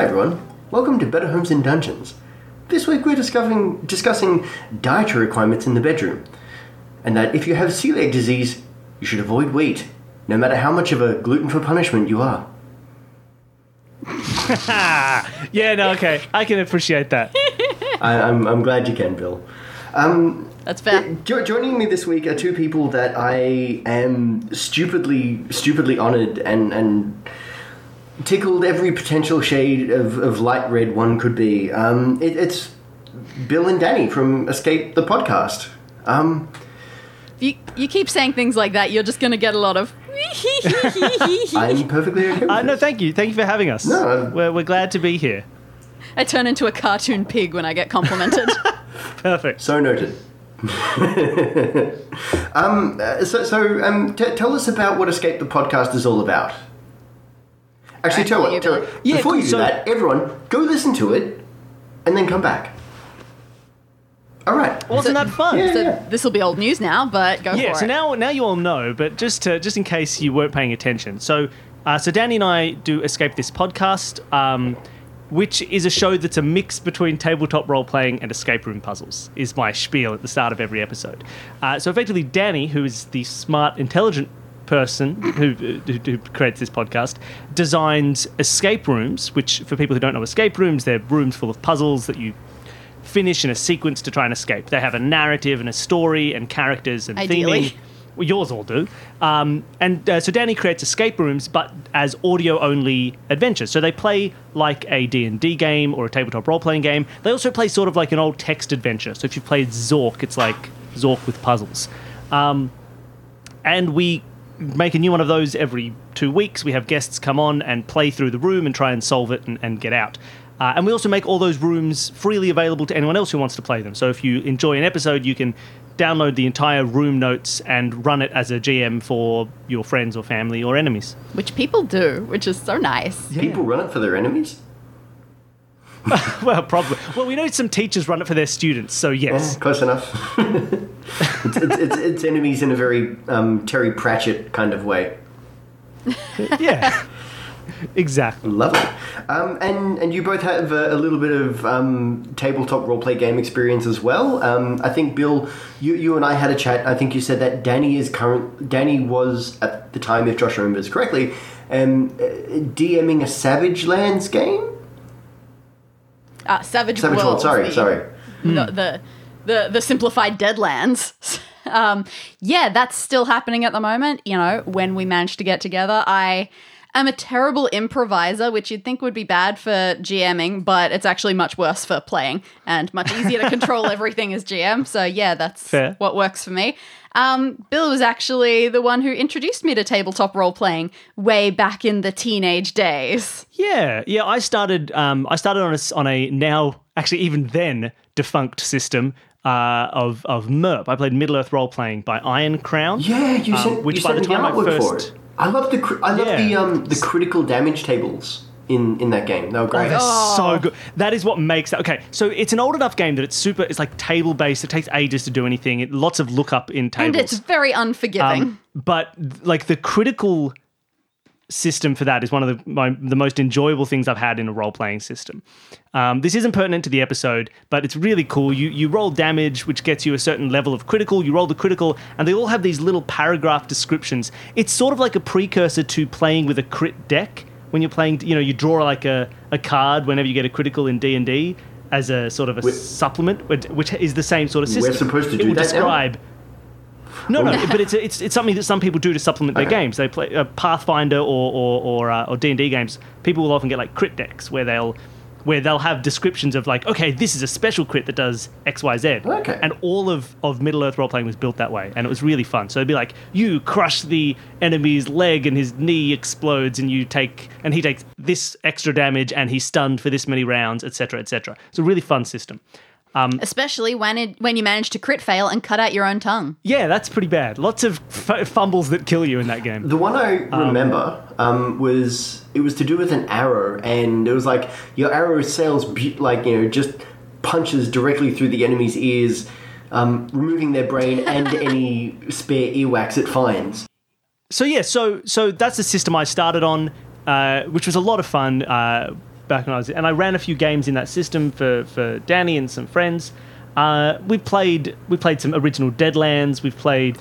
Hi everyone, welcome to Better Homes and Dungeons. This week we're discussing, discussing dietary requirements in the bedroom, and that if you have celiac disease, you should avoid wheat, no matter how much of a gluten for punishment you are. Yeah, no, okay. I can appreciate that. I, I'm, I'm glad you can, Bill. Um, That's fair. jo- joining me this week are two people that I am stupidly, stupidly honoured and, and tickled every potential shade of, of light red one could be. Um, it, it's Bill and Danny from Escape the Podcast. Um, You, you keep saying things like that, you're just going to get a lot of. I'm perfectly okay with Uh, no, thank you. Thank you for having us. No, We're, we're glad to be here. I turn into a cartoon pig when I get complimented. Perfect. So noted. um, uh, so, so um, t- tell us about what Escape the Podcast is all about. Actually, tell you what. Tell, do. Yeah, before you do so- that, everyone, go listen to it, and then come back. All right. Wasn't that fun? Yeah. so this will be old news now, but go Yeah, for so it. now now you all know, but just to, just in case you weren't paying attention. So uh, so Danny and I do Escape This podcast, um, which is a show that's a mix between tabletop role playing and escape room puzzles. Is my spiel at the start of every episode. Uh, so effectively, Danny, who is the smart, intelligent person who, who, who creates this podcast, designs escape rooms. Which, for people who don't know escape rooms, they're rooms full of puzzles that you finish in a sequence to try and escape. They have a narrative and a story and characters and Ideally. theming. Well, yours all do. Um, and uh, so Danny creates escape rooms, but as audio-only adventures. So they play like a D&D game or a tabletop role-playing game. They also play sort of like an old text adventure. So if you've played Zork, it's like Zork with puzzles. Um, and we make a new one of those every two weeks. We have guests come on and play through the room and try and solve it and, and get out. Uh, and we also make all those rooms freely available to anyone else who wants to play them. So if you enjoy an episode, you can download the entire room notes and run it as a GM for your friends or family or enemies. Which people do, which is so nice. People run it for their enemies. Well, probably. Well, we know some teachers run it for their students, so yes. Yeah, close enough. it's, it's, it's, it's enemies in a very um, Terry Pratchett kind of way. yeah. exactly. Lovely. Um, and and you both have a, a little bit of um, tabletop roleplay game experience as well. Um, I think Bill, you you and I had a chat. I think you said that Danny is current. Danny was at the time, if Josh remembers correctly, um, uh, DMing a Savage Lands game. Uh, Savage, Savage World. Worlds, Sorry, the- sorry. the, the the the simplified Deadlands. um, yeah, that's still happening at the moment. You know, when we manage to get together, I am a terrible improviser, which you'd think would be bad for GMing, but it's actually much worse for playing and much easier to control everything as GM. So yeah, that's Fair. what works for me. Um, Bill was actually the one who introduced me to tabletop role playing way back in the teenage days. Yeah, yeah. I started. Um, I started on a s- on a now actually even then defunct system uh, of of MERP. I played Middle Earth role playing by Iron Crown. Yeah, you Um, sent, which you by sent the time I artwork for first- it. I love the I love Yeah. the um the critical damage tables in in that game. They were great. They're Oh. so good. That is what makes that. Okay, so it's an old enough game that it's super. It's like table based. It takes ages to do anything. It, lots of lookup in tables. And it's very unforgiving. Um, but like the critical system for that is one of the my, the most enjoyable things I've had in a role playing system. Um, this isn't pertinent to the episode, but it's really cool. You you roll damage, which gets you a certain level of critical. You roll the critical, and they all have these little paragraph descriptions. It's sort of like a precursor to playing with a crit deck. When you're playing, you know, you draw like a, a card whenever you get a critical in D and D as a sort of a Wait. supplement, which- is the same sort of system. We're supposed to It will that now? No, no, but it's, it's it's something that some people do to supplement their games. They play uh, Pathfinder or or or, uh, or D and D games. People will often get like crit decks where they'll where they'll have descriptions of like, okay, this is a special crit that does X, Y, Z. Okay. And all of of Middle Earth role playing was built that way, and it was really fun. So it'd be like, you crush the enemy's leg and his knee explodes, and you take and he takes this extra damage, and he's stunned for this many rounds, etc., etc. It's a really fun system. Especially when it when you manage to crit fail and cut out your own tongue. Yeah, that's pretty bad. Lots of f- fumbles that kill you in that game. The one I remember um, was it was to do with an arrow, and it was like your arrow sails bu- like you know just punches directly through the enemy's ears, um, removing their brain and any spare earwax it finds. so yeah, so so that's the system I started on, uh, which was a lot of fun. Uh, back when I was, and I ran a few games in that system for for Danny and some friends. Uh, we played we played some original Deadlands. We've played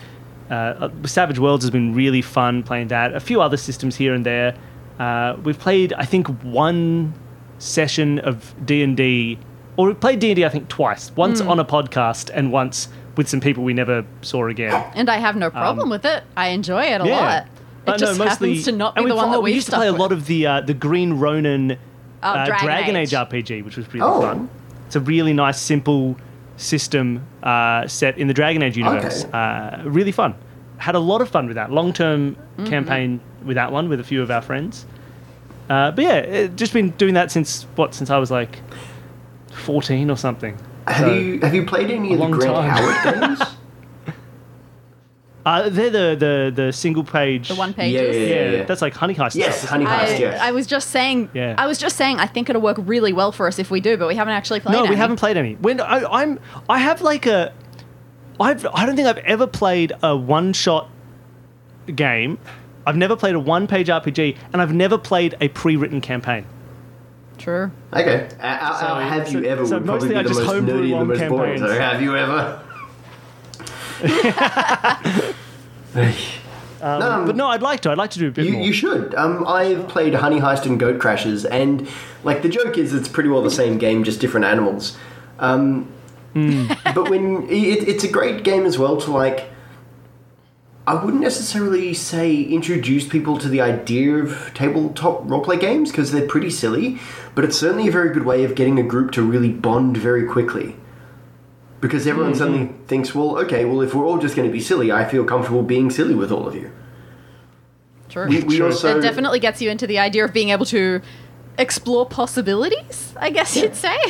uh, Savage Worlds has been really fun playing that. A few other systems here and there. Uh, we've played I think one session of D and D, or we played D and D I think twice. Once on a podcast and once with some people we never saw again. And I have no problem with it. I enjoy it a Um, Yeah. lot. It no, just mostly- happens to not be the one that we we used to play a lot of the uh, the Green Ronin Oh, uh, Dragon Dragon, Age. Age. RPG, which was really Oh. fun. It's a really nice, simple system uh, set in the Dragon Age universe. Okay. Uh, really fun. Had a lot of fun with that. Long term Mm-hmm. campaign with that one with a few of our friends. Uh, but yeah, it, just been doing that since what? Since I was like fourteen or something. Have So- you have you played any of the long Grant time. Howitt games? Uh, they're the, the the single page. The one Yeah, pages. yeah, Yeah, yeah. that's like Honey Heist. Yes, stuff. Honey I, Heist. Yes. I was just saying. Yeah. I was just saying. I think it'll work really well for us if we do, but we haven't actually played. No, we haven't played any. When I, I'm, I have like a, I've, I don't think I've ever played a one-shot game. I've never played a one-page RPG, and I've never played a pre-written campaign. True. Okay. Uh, uh, So- uh, have you ever so would mostly I be the just most homebrew nerdy long most boring. campaigns. So have you ever? No, But no, I'd like to. I'd like to do a bit You, more. you should. Um, I've played Honey Heist and Goat Crashes, and like the joke is, it's pretty well the same game, just different animals. Um, Hmm. but when it, it's a great game as well to like. I wouldn't necessarily say introduce people to the idea of tabletop roleplay games because they're pretty silly, but it's certainly a very good way of getting a group to really bond very quickly. Because everyone Mm-hmm. suddenly thinks, well, okay, well, if we're all just going to be silly, I feel comfortable being silly with all of you. True. We, we True. also it definitely gets you into the idea of being able to explore possibilities. I guess you'd say.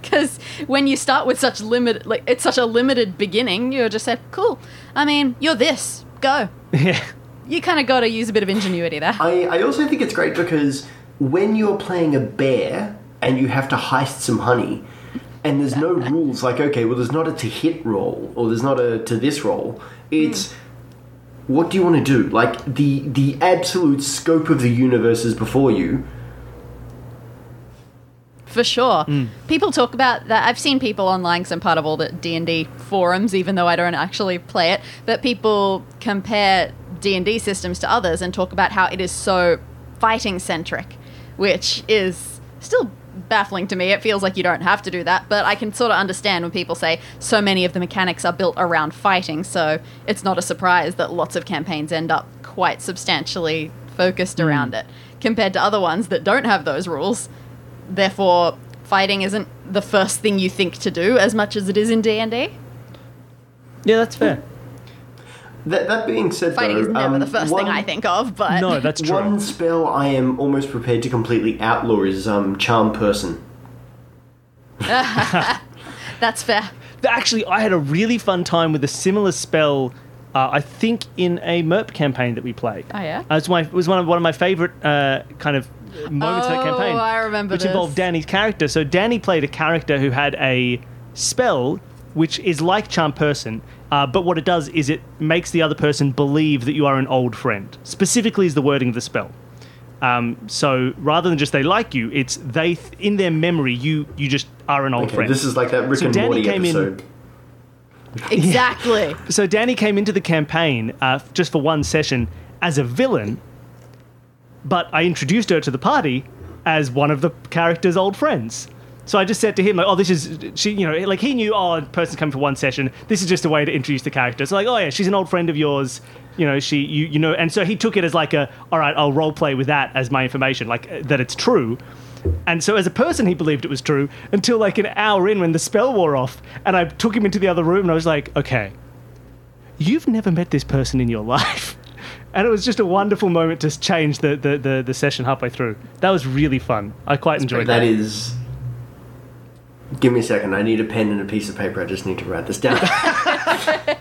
Because when you start with such limited, like it's such a limited beginning, you're just said, "Cool." I mean, you're this. Go. yeah. You kind of got to use a bit of ingenuity there. I, I also think it's great because when you're playing a bear and you have to heist some honey, and there's no rules like, okay, well, there's not a to hit roll or there's not a to this roll. It's hmm. what do you want to do? Like the the absolute scope of the universe is before you. For sure. Hmm. People talk about that. I've seen people online, 'cause I'm part of all the D&D forums, even though I don't actually play it, but people compare D&D systems to others and talk about how it is so fighting centric, which is still baffling to me. It feels like you don't have to do that, but I can sort of understand when people say so many of the mechanics are built around fighting, so it's not a surprise that lots of campaigns end up quite substantially focused hmm. around it compared to other ones that don't have those rules therefore fighting isn't the first thing you think to do as much as it is in D&D. Yeah, that's fair. Hmm. That that being said, Fighting though, is never um, the first one, thing I think of, but No, that's true. One spell I am almost prepared to completely outlaw is um, Charm Person. that's fair. Actually, I had a really fun time with a similar spell. Uh, I think in a MERP campaign that we played. Oh, yeah? Uh, it's my, it was one of one of my favorite uh, kind of moments of that Oh, campaign. I remember which this. involved Danny's character. So Danny played a character who had a spell which is like Charm Person, uh, but what it does is it makes the other person believe that you are an old friend. Specifically, is the wording of the spell. Um, so rather than just they like you, it's they th- in their memory you you just are an old Okay, friend. this is like that Rick So and Danny Morty came in- episode. Exactly. So Danny came into the campaign uh, just for one session as a villain, but I introduced her to the party as one of the character's old friends. So I just said to him, like, "Oh, this is she." You know, like he knew, "Oh, a person's coming for one session. This is just a way to introduce the character." So like, "Oh yeah, she's an old friend of yours." You know, she, you, you know, and so he took it as like a, "All right, I'll role play with that as my information, like uh, that it's true." And so as a person, he believed it was true until like an hour in when the spell wore off, and I took him into the other room, and I was like, "Okay, you've never met this person in your life." And it was just a wonderful moment to change the, the, the, the session halfway through. That was really fun. I quite enjoyed That that. is. Give me a second. I need a pen and a piece of paper. I just need to write this down.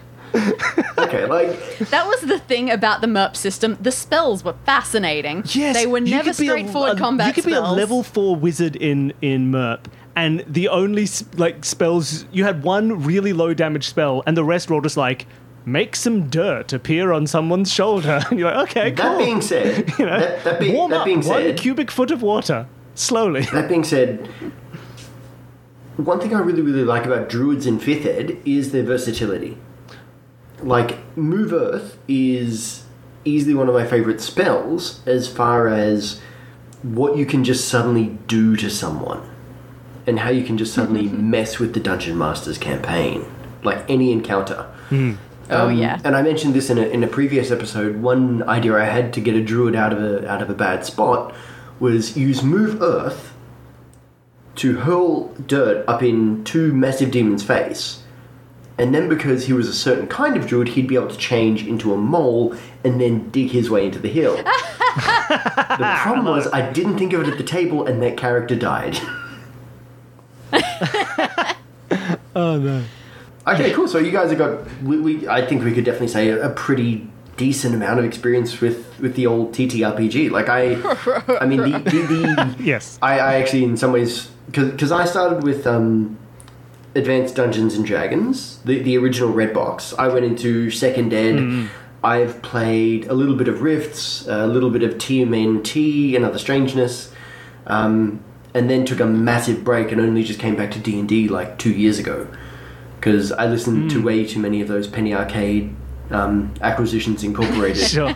okay, like That was the thing about the MERP system. The spells were fascinating. Yes, They were never could be a- straightforward a- combat You could spells. be a level four wizard in in MERP, and the only like spells you had one really low damage spell, and the rest were all just like make some dirt appear on someone's shoulder, and you're like, okay, that cool. being said, You know, that, that, be, warm that up being one said, cubic foot of water. slowly. That being said, one thing I really, really like about druids in 5th ed is their versatility. Like, Move Earth is easily one of my favourite spells as far as what you can just suddenly do to someone and how you can just suddenly mess with the Dungeon Master's campaign. Like, any encounter. Hmm. Um, oh, yeah. And I mentioned this in a, in a previous episode. One idea I had to get a druid out of a out of a bad spot was use move earth to hurl dirt up in two massive demons' face. And then because he was a certain kind of druid, he'd be able to change into a mole and then dig his way into the hill. the problem was I didn't think of it at the table and that character died. Oh no. Okay, cool. So you guys have got. We, we I think we could definitely say a, a pretty decent amount of experience with with the old TTRPG. Like I, I mean the the, the Yes. I, I actually in some ways because I started with um, Advanced Dungeons and Dragons, the the original red box. I went into Second Ed. I've played a little bit of Rifts, a little bit of TMNT, Another Strangeness, um, and then took a massive break and only just came back to D and D like two years ago because I listened to way too many of those Penny Arcade um, acquisitions incorporated, Sure.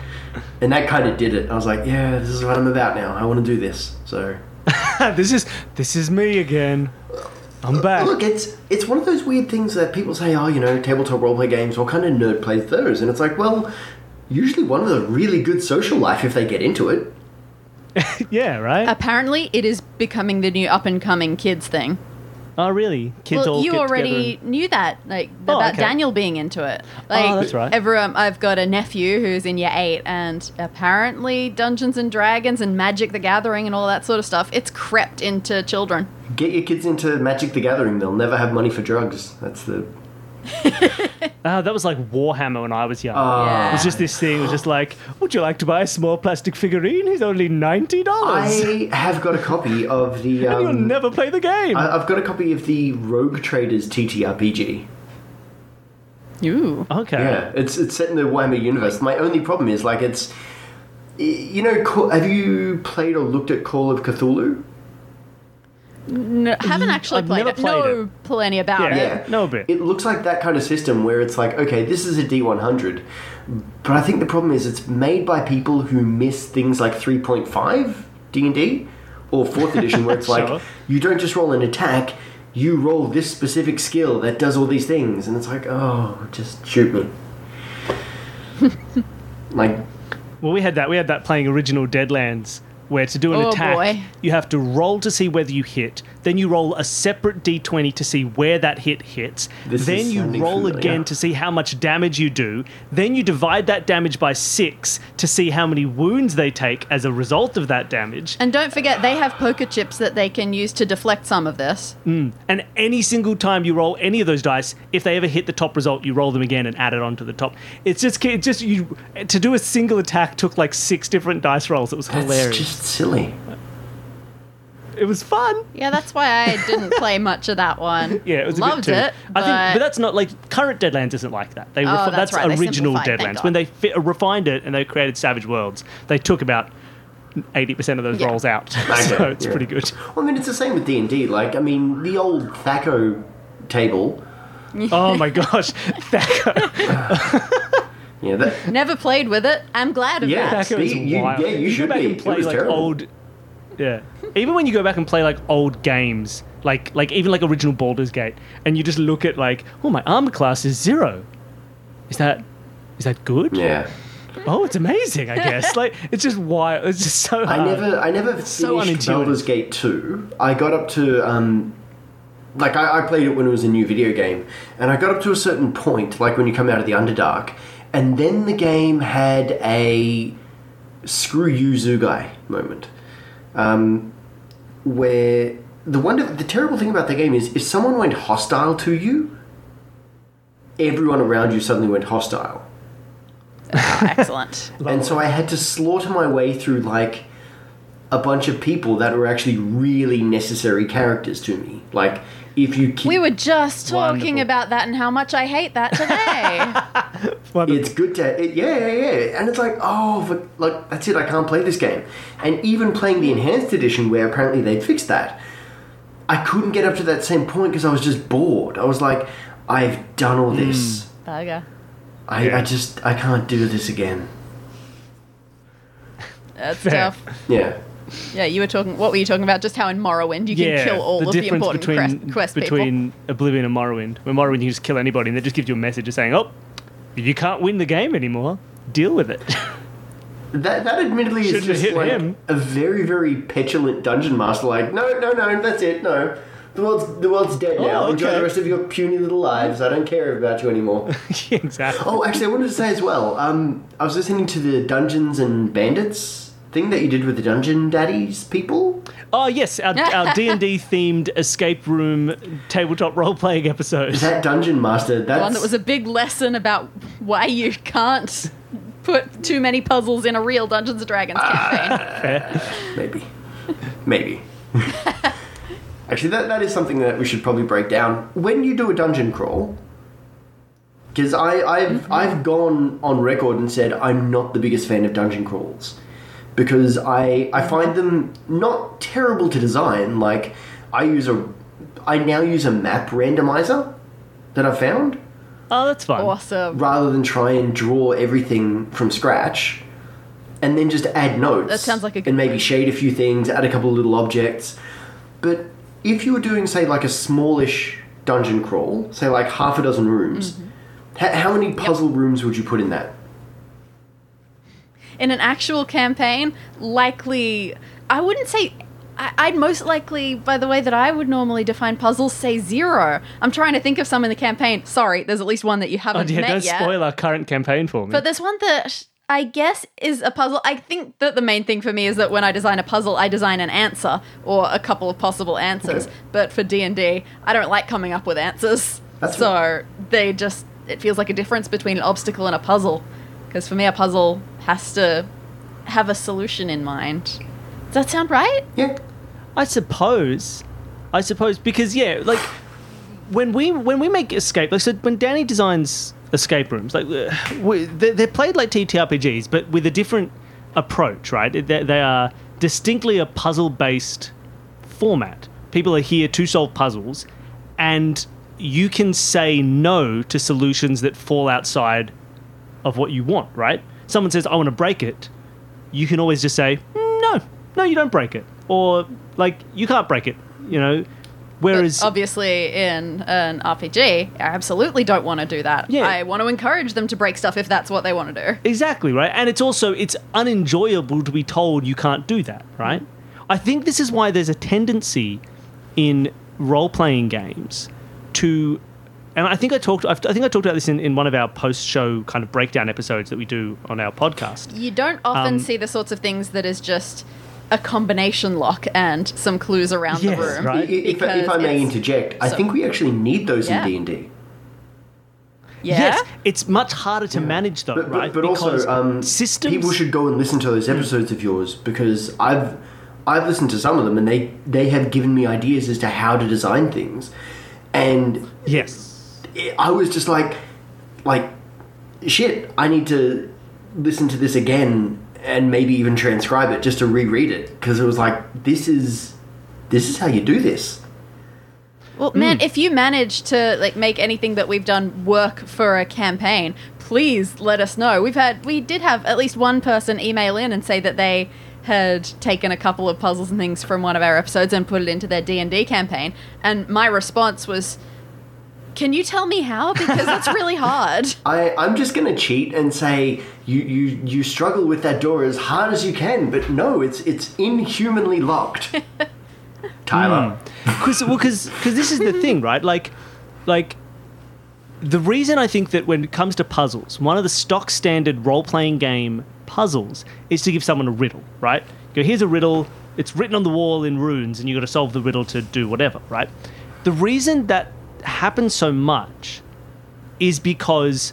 and that kind of did it. I was like, yeah, this is what I'm about now. I want to do this. So this is this is me again. I'm back. look, it's it's one of those weird things that people say, oh, you know, tabletop roleplay games. What kind of nerd plays those? And it's like, well, usually one of the really good social life if they get into it. Yeah, right. Apparently, it is becoming the new up and coming kids thing. Oh, really? Kids well, all you get already together knew that, like Oh, about okay. Daniel being into it. Oh, like, Oh, that's right. Everyone, I've got a nephew who's in year eight, and apparently Dungeons and Dragons and Magic the Gathering and all that sort of stuff, it's crept into children. Get your kids into Magic the Gathering. They'll never have money for drugs. That's the. And, oh, that was like Warhammer when I was young. Ah. It was just this thing. It was just like, would you like to buy a small plastic figurine? He's only ninety dollars, I have got a copy of the. and you'll Um, never play the game. I, I've got a copy of the Rogue Traders TTRPG. Ooh. okay. Yeah, it's it's set in the Warhammer universe. My only problem is like it's, you know, have you played or looked at Call of Cthulhu? No, haven't actually I've played never it. played no, plenty about Yeah, it. yeah. know a bit. It looks like that kind of system where it's like, okay, this is a D100, but I think the problem is it's made by people who miss things like 3.5 D&D or 4th edition where it's Sure. like you don't just roll an attack, you roll this specific skill that does all these things and it's like, oh, just shoot me. like Well, we had that. We had that playing original Deadlands, where to do an Oh, attack, boy. you have to roll to see whether you hit. Then you roll a separate d20 to see where that hit hits. This then you roll familiar. again to see how much damage you do. Then you divide that damage by six to see how many wounds they take as a result of that damage. And don't forget, they have poker chips that they can use to deflect some of this. Mm. And any single time you roll any of those dice, if they ever hit the top result, you roll them again and add it onto the top. It's just, it's just you to do a single attack took like six different dice rolls. It was that's hilarious. just silly. It was fun. Yeah, that's why I didn't play much of that one. Yeah, it was a bit too. it. I think, but but- that's not like current Deadlands isn't like that. They Oh, refi- that's right, original simplified, thank Deadlands when they fi- refined it and they created Savage Worlds. They took about eighty percent of those Yeah. rolls out, so Okay, it's yeah. pretty good. Well, I mean, it's the same with D&D. Like, I mean, the old THAC0 table, Oh my gosh, THAC0, yeah, that, Never played with it. I'm glad of Yeah. that. THAC0 is See, you- wild. yeah, you go should back be. and It play like terrible. old. Yeah, even when you go back and play like old games, like like even like original Baldur's Gate, and you just look at like, oh, my armor class is zero. Is that is that good? yeah. Oh, it's amazing. I guess like it's just wild. It's just so. Hard. I never, I never so finished unintuitive. Baldur's Gate 2. I got up to, um, like, I, I played it when it was a new video game, and I got up to a certain point, like when you come out of the Underdark, and then the game had a screw you, Zugai moment, um, where the wonder, the terrible thing about the game is if someone went hostile to you, everyone around you suddenly went hostile. Excellent. And so I had to slaughter my way through like a bunch of people that were actually really necessary characters to me. Like if you keep We were just talking Wonderful. about that and how much I hate that today. It's good to it, yeah yeah yeah and it's like oh but, like that's it i can't play this game and even playing the enhanced edition where apparently they'd fixed that i couldn't get up to that same point because i was just bored i was like i've done all hmm. this Bugger. I, Yeah. I just i can't do this again That's Fair. tough. yeah Yeah, you were talking. What were you talking about? Just how in Morrowind you can kill all the of the important between quest, quest people. between Oblivion and Morrowind. When Morrowind, you can just kill anybody, and they just give you a message just saying, "Oh, you can't win the game anymore. Deal with it." that, that admittedly is Shouldn't have just like him. a very very petulant dungeon master like no no no that's it no the world's, the world's dead now. Oh, Enjoy the rest of your puny little lives. I don't care about you anymore. exactly. Oh, actually, I wanted to say as well. Um, I was listening to the Dungeons and Bandits thing that you did with the Dungeon Daddies people. Oh yes, our our D and D themed escape room tabletop role playing episode. Is That Dungeon Master. That's one that was a big lesson about why you can't put too many puzzles in a real Dungeons and Dragons Ah. campaign. maybe, maybe. actually, that that is something that we should probably break down when you do a dungeon crawl. Because I I've I've gone on record and said I'm not the biggest fan of dungeon crawls because I I find them not terrible to design. Like I use a I now use a map randomizer that I found Oh, that's fun. awesome. rather than try and draw everything from scratch and then just add notes. That sounds like a good and maybe shade a few things, add a couple of little objects. But if you were doing say like a smallish dungeon crawl, say like half a dozen rooms, Mm-hmm. ha- how many puzzle rooms would you put in that? In an actual campaign, likely, I wouldn't say. I- I'd most likely, by the way that I would normally define puzzles, say zero. I'm trying to think of some in the campaign. Sorry, there's at least one that you oh haven't oh, yeah, met don't yet. spoil our current campaign for me. But there's one that I guess is a puzzle. I think that the main thing for me is that when I design a puzzle, I design an answer or a couple of possible answers. Okay. But for D and D, I don't like coming up with answers. That's so they just it feels like a difference between an obstacle and a puzzle. Because for me, a puzzle has to have a solution in mind. Does that sound right? Yeah. I suppose, I suppose because yeah, like when we when we make escape, like so when Danny designs escape rooms, like uh, we, they're, they're played like TTRPGs, but with a different approach, right? They, they are distinctly a puzzle based format. People are here to solve puzzles, and you can say no to solutions that fall outside of what you want, right? Someone says, I want to break it. You can always just say, "Mm, no, no, you don't break it. Or, like, you can't break it, you know? But Whereas, obviously, in an RPG, I absolutely don't want to do that. Yeah. I want to encourage them to break stuff if that's what they want to do. exactly, right? And it's also, it's unenjoyable to be told you can't do that, right? I think this is why there's a tendency in role playing games to and I think I talked. I think I talked about this in, in one of our post-show kind of breakdown episodes that we do on our podcast. You don't often Um, see the sorts of things that is just a combination lock and some clues around Yes, the room. right. If, if I may it's- interject, I so- think we actually need those Yeah. in D and D. Yeah. Yes, it's much harder to manage though, But, but, right? but also, um, systems. people should go and listen to those episodes of yours because I've I've listened to some of them and they they have given me ideas as to how to design things, and yes, it- I was just like, like, shit. I need to listen to this again and maybe even transcribe it just to reread it because it was like this is this is how you do this. Well, hmm. man, if you manage to like make anything that we've done work for a campaign, please let us know. We've had we did have at least one person email in and say that they had taken a couple of puzzles and things from one of our episodes and put it into their D&D campaign, and my response was can you tell me how? Because that's really hard. I, I'm just gonna cheat and say you, you you struggle with that door as hard as you can, but no, it's it's inhumanly locked. Tyler. Hmm. because well, because this is the thing, right? Like, like the reason I think that when it comes to puzzles, one of the stock standard role playing game puzzles is to give someone a riddle, right? You go, here's a riddle. It's written on the wall in runes, and you've got to solve the riddle to do whatever, right? The reason that happens so much is because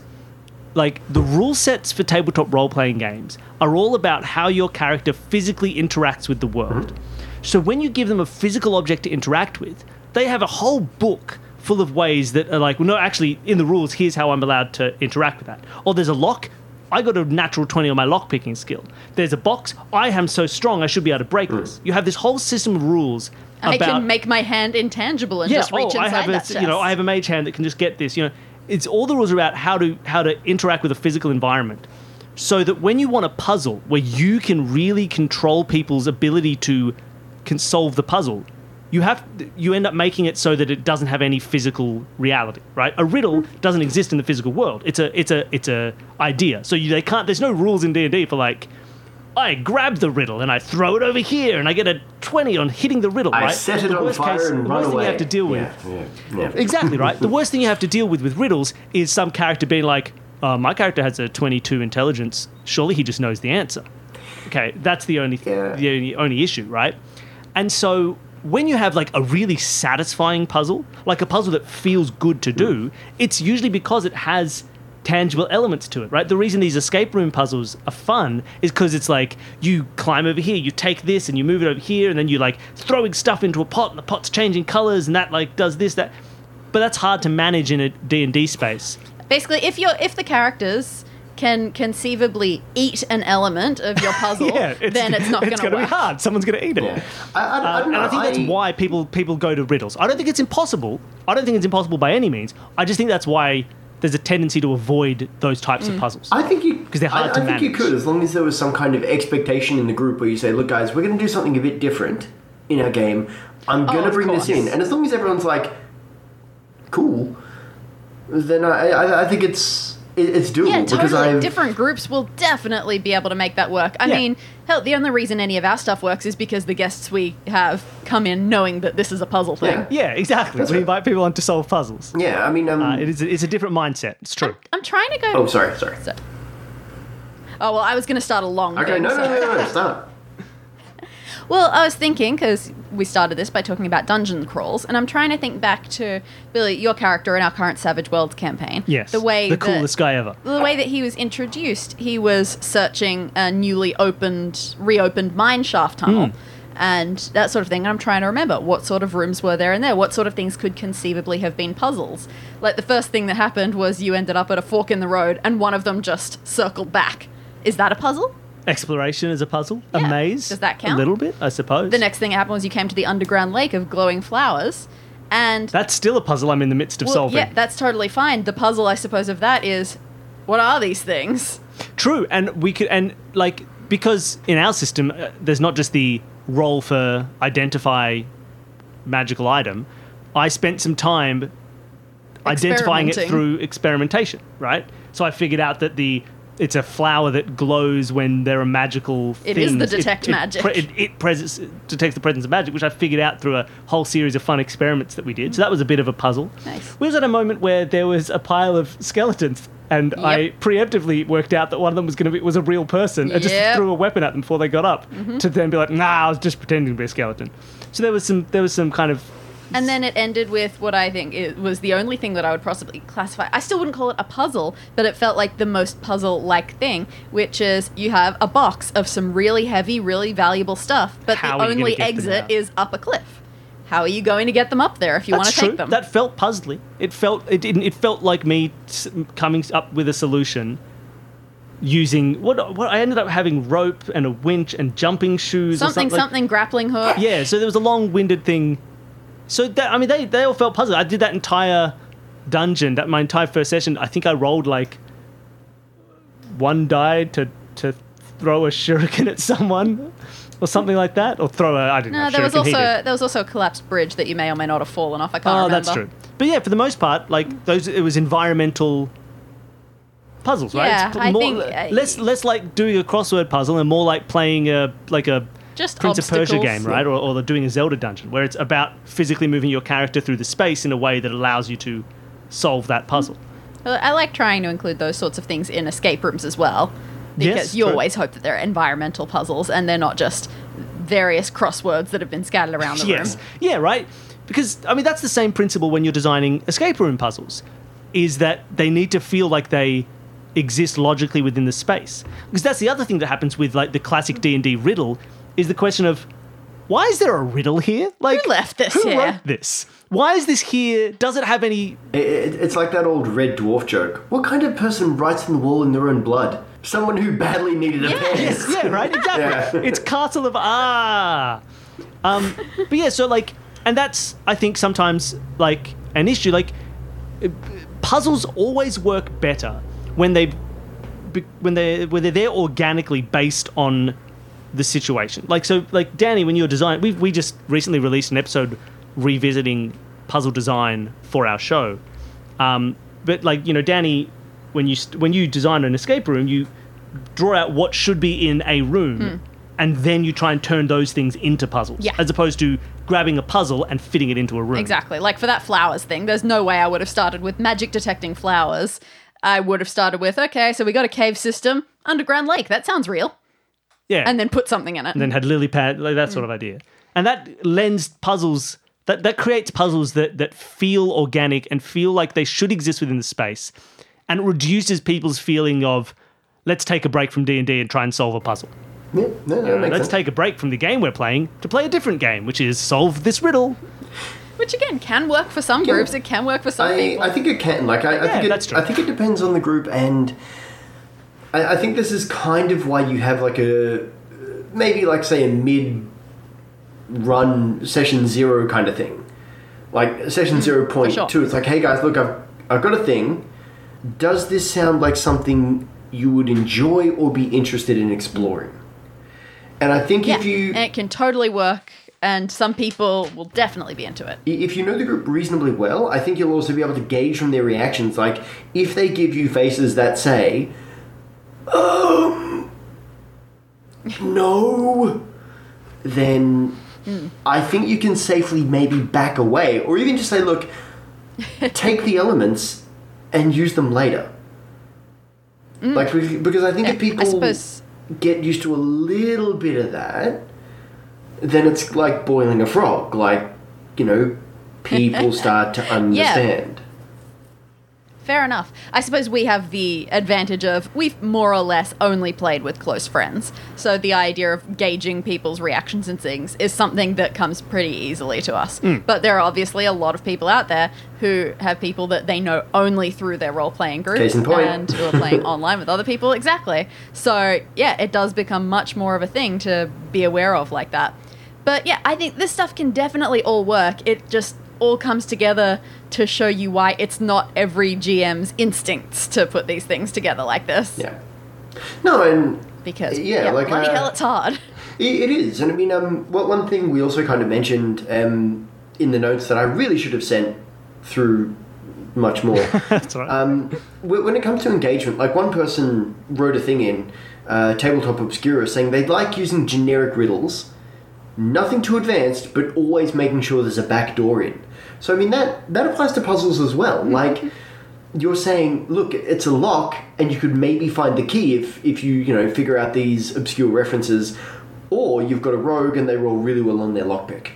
like the rule sets for tabletop role playing games are all about how your character physically interacts with the world. Mm-hmm. So when you give them a physical object to interact with, they have a whole book full of ways that are like, well, no, actually, in the rules, here's how I'm allowed to interact with that. Or there's a lock. I got a natural 20 on my lock picking skill. There's a box. I am so strong, I should be able to break mm. this. You have this whole system of rules I can make my hand intangible and just reach oh, inside I have that a, chest. you know, I have a mage hand that can just get this. You know, it's all the rules are about how to how to interact with a physical environment, so that when you want a puzzle where you can really control people's ability to can solve the puzzle, you have you end up making it so that it doesn't have any physical reality, right? A riddle mm-hmm. doesn't exist in the physical world. It's a it's a it's a idea. So you, they can't. There's no rules in D and D for like. I grab the riddle and I throw it over here, and I get a twenty on hitting the riddle. I right? set it The on worst fire case- and the run worst thing away. you have to deal with Yeah, yeah, yeah. Exactly right. The worst thing you have to deal with with riddles is some character being like, uh, "My character has a 22 intelligence. Surely he just knows the answer." Okay, that's the only Yeah. the only, only issue, right? And so when you have like a really satisfying puzzle, like a puzzle that feels good to do, it's usually because it has tangible elements to it, right? The reason these escape room puzzles are fun is because it's like you climb over here, you take this and you move it over here, and then you like throwing stuff into a pot, and the pot's changing colors, and that like does this that. But that's hard to manage in a D and D space. Basically, if you're if the characters can conceivably eat an element of your puzzle, yeah, then it's not going it's to gonna be hard. Someone's going to eat it. Yeah. I, I, I Uh, don't and. I think that's why people people go to riddles. I don't think it's impossible. I don't think it's impossible by any means. I just think that's why there's a tendency to avoid those types Mm. of puzzles. I think you 'Cause they're hard I, to I think you could, as long as there was some kind of expectation in the group where you say, "Look, guys, we're going to do something a bit different in our game. I'm going to Oh, bring this in," and as long as everyone's like, "Cool," then I, I, I think it's it, it's doable Yeah, because totally. I've Different groups will definitely be able to make that work. I Yeah. mean, hell, the only reason any of our stuff works is because the guests we have come in knowing that this is a puzzle thing. Yeah. yeah, exactly. That's we right. invite people on to solve puzzles. yeah. I mean, um, Uh, it is it's a different mindset. It's true. I'm trying to go. oh, sorry, sorry. So- oh well, I was going to start a long. Okay, thing, no, so- no, no, no, stop. Well, I was thinking because we started this by talking about dungeon crawls, and I'm trying to think back to Billy, your character in our current Savage Worlds campaign. Yes, the way the that, coolest guy ever. the way that he was introduced, he was searching a newly opened, reopened mine shaft tunnel. Hmm. And that sort of thing. And I'm trying to remember what sort of rooms were there in there. What sort of things could conceivably have been puzzles? Like the first thing that happened was you ended up at a fork in the road, and one of them just circled back. Is that a puzzle? Exploration is a puzzle. A maze. Does that count? A little bit, I suppose. The next thing that happened was you came to the underground lake of glowing flowers, and That's still a puzzle I'm in the midst of well, solving. yeah, that's totally fine. The puzzle, I suppose, of that is, what are these things? True, and we could, and like because in our system, uh, there's not just the roll for identify magical item. I spent some time identifying it through experimentation, right? So I figured out that the it's a flower that glows when there are magical It things. is the detect magic. It, it, it pres- detects the presence of magic, which I figured out through a whole series of fun experiments that we did. So that was a bit of a puzzle. Nice. We was at a moment where there was a pile of skeletons, and I preemptively worked out that one of them was going to be was a real person, and just Yep. threw a weapon at them before they got up, mm-hmm. to then be like, "Nah, I was just pretending to be a skeleton." So there was some there was some kind of And then it ended with what I think it was the only thing that I would possibly classify. I still wouldn't call it a puzzle, but it felt like the most puzzle-like thing, which is you have a box of some really heavy, really valuable stuff, but How the are you gonna only exit is up a cliff. How are you going to get them up there if you want to true. take them? That felt puzzly. It felt it didn't. It felt like me coming up with a solution using what what I ended up having rope and a winch and jumping shoes. something, something. something, grappling hook. Yeah. So there was a long-winded thing. So that, I mean, they they all felt puzzled. I did that entire dungeon, that my entire first session. I think I rolled like one die to to throw a shuriken at someone. Or something like that, or throw a I don't know. No, there was also did. there was also a collapsed bridge that you may or may not have fallen off. I can't Oh, remember. that's true. But yeah, for the most part, like those, it was environmental puzzles, right? Yeah, I more, think, uh, less less like doing a crossword puzzle and more like playing a like a Just Prince of Persia game, right? Or, or the doing a Zelda dungeon, where it's about physically moving your character through the space in a way that allows you to solve that puzzle. I like trying to include those sorts of things in escape rooms as well, because Yes, you true. always hope that they're environmental puzzles and they're not just various crosswords that have been scattered around the yes. room. Yeah, right. Because I mean that's the same principle when you're designing escape room puzzles, is that they need to feel like they exist logically within the space. Because that's the other thing that happens with like the classic D and D riddle is the question of why is there a riddle here? Like, Who left this Who here? wrote this? Why is this here? Does it have any? It, it, it's like that old red dwarf joke. What kind of person writes on the wall in their own blood? Someone who badly needed a pen. Yes, yeah, right, exactly. Yeah. It's Castle of Ah. Um, but yeah, so like, and that's I think sometimes like an issue. Like, puzzles always work better when they when they when they're there organically based on the situation. Like so, like Danny, when you're designing, we we just recently released an episode revisiting puzzle design for our show. Um, but like you know, Danny, when you st- when you design an escape room, you draw out what should be in a room, and then you try and turn those things into puzzles. Yeah. as opposed to grabbing a puzzle and fitting it into a room. Exactly. Like for that flowers thing, there's no way I would have started with magic detecting flowers. I would have started with, okay, so we got a cave system, underground lake. That sounds real. Yeah, And then put something in it. and then had lily pad, like that sort of mm. idea, and that lends puzzles. That, that creates puzzles that, that feel organic and feel like they should exist within the space, and it reduces people's feeling of let's take a break from D and D and try and solve a puzzle. Yeah, no, no, that makes let's sense. take a break from the game we're playing to play a different game, which is solve this riddle. Which again can work for some Yeah. groups, it can work for some I, people. I think it can. Like I, I Yeah, think it, that's true. I think it depends on the group, and I, I think this is kind of why you have like a maybe like say a mid run session zero kind of thing, like session mm, zero point sure. two. It's like, hey guys, look, I've I've got a thing. Does this sound like something you would enjoy or be interested in exploring? And I think yeah. if you and it can totally work, and some people will definitely be into it. if you know the group reasonably well, I think you'll also be able to gauge from their reactions. Like, if they give you faces that say, um, no, then I think you can safely maybe back away, or even just say, look, take the elements and use them later. Like, because I think if people get used to a little bit of that, then it's like boiling a frog. Like, you know, people start to understand. Fair enough. I suppose we have the advantage of we've more or less only played with close friends. So the idea of gauging people's reactions and things is something that comes pretty easily to us. Hmm. But there are obviously a lot of people out there who have people that they know only through their role playing group Case and who are playing online with other people. Exactly. So yeah, it does become much more of a thing to be aware of like that. But yeah, I think this stuff can definitely all work. It just all comes together to show you why it's not every GM's instincts to put these things together like this. Yeah. No, and Because Yeah, yeah, like, bloody uh, hell, it's hard. it, it is. And I mean, um, what one thing we also kind of mentioned um, in the notes that I really should have sent through much more. That's all right. Um, when it comes to engagement, like one person wrote a thing in uh, Tabletop Obscura saying they like using generic riddles, nothing too advanced, but always making sure there's a back door in. So I mean that that applies to puzzles as well. Mm-hmm. Like you're saying, look, it's a lock, and you could maybe find the key if if you you know figure out these obscure references, or you've got a rogue and they roll really well on their lockpick.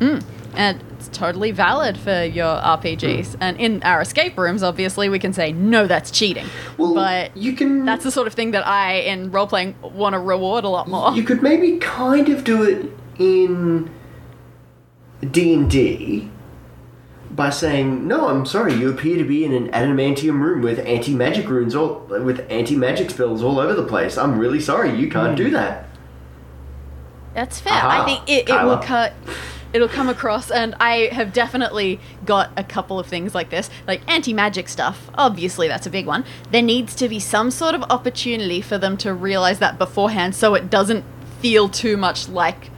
Mm. and it's totally valid for your RPGs. Mm. And in our escape rooms, obviously, we can say, no, that's cheating. Well, but you can that's the sort of thing that I, in role playing, want to reward a lot more. You could maybe kind of do it in D and D by saying, "No, I'm sorry. You appear to be in an adamantium room with anti-magic runes all with anti-magic spells all over the place. I'm really sorry. You can't do hmm. that." That's fair. Aha, I think it, it will cut. It'll come across, and I have definitely got a couple of things like this, like anti-magic stuff. Obviously, that's a big one. There needs to be some sort of opportunity for them to realize that beforehand, so it doesn't feel too much like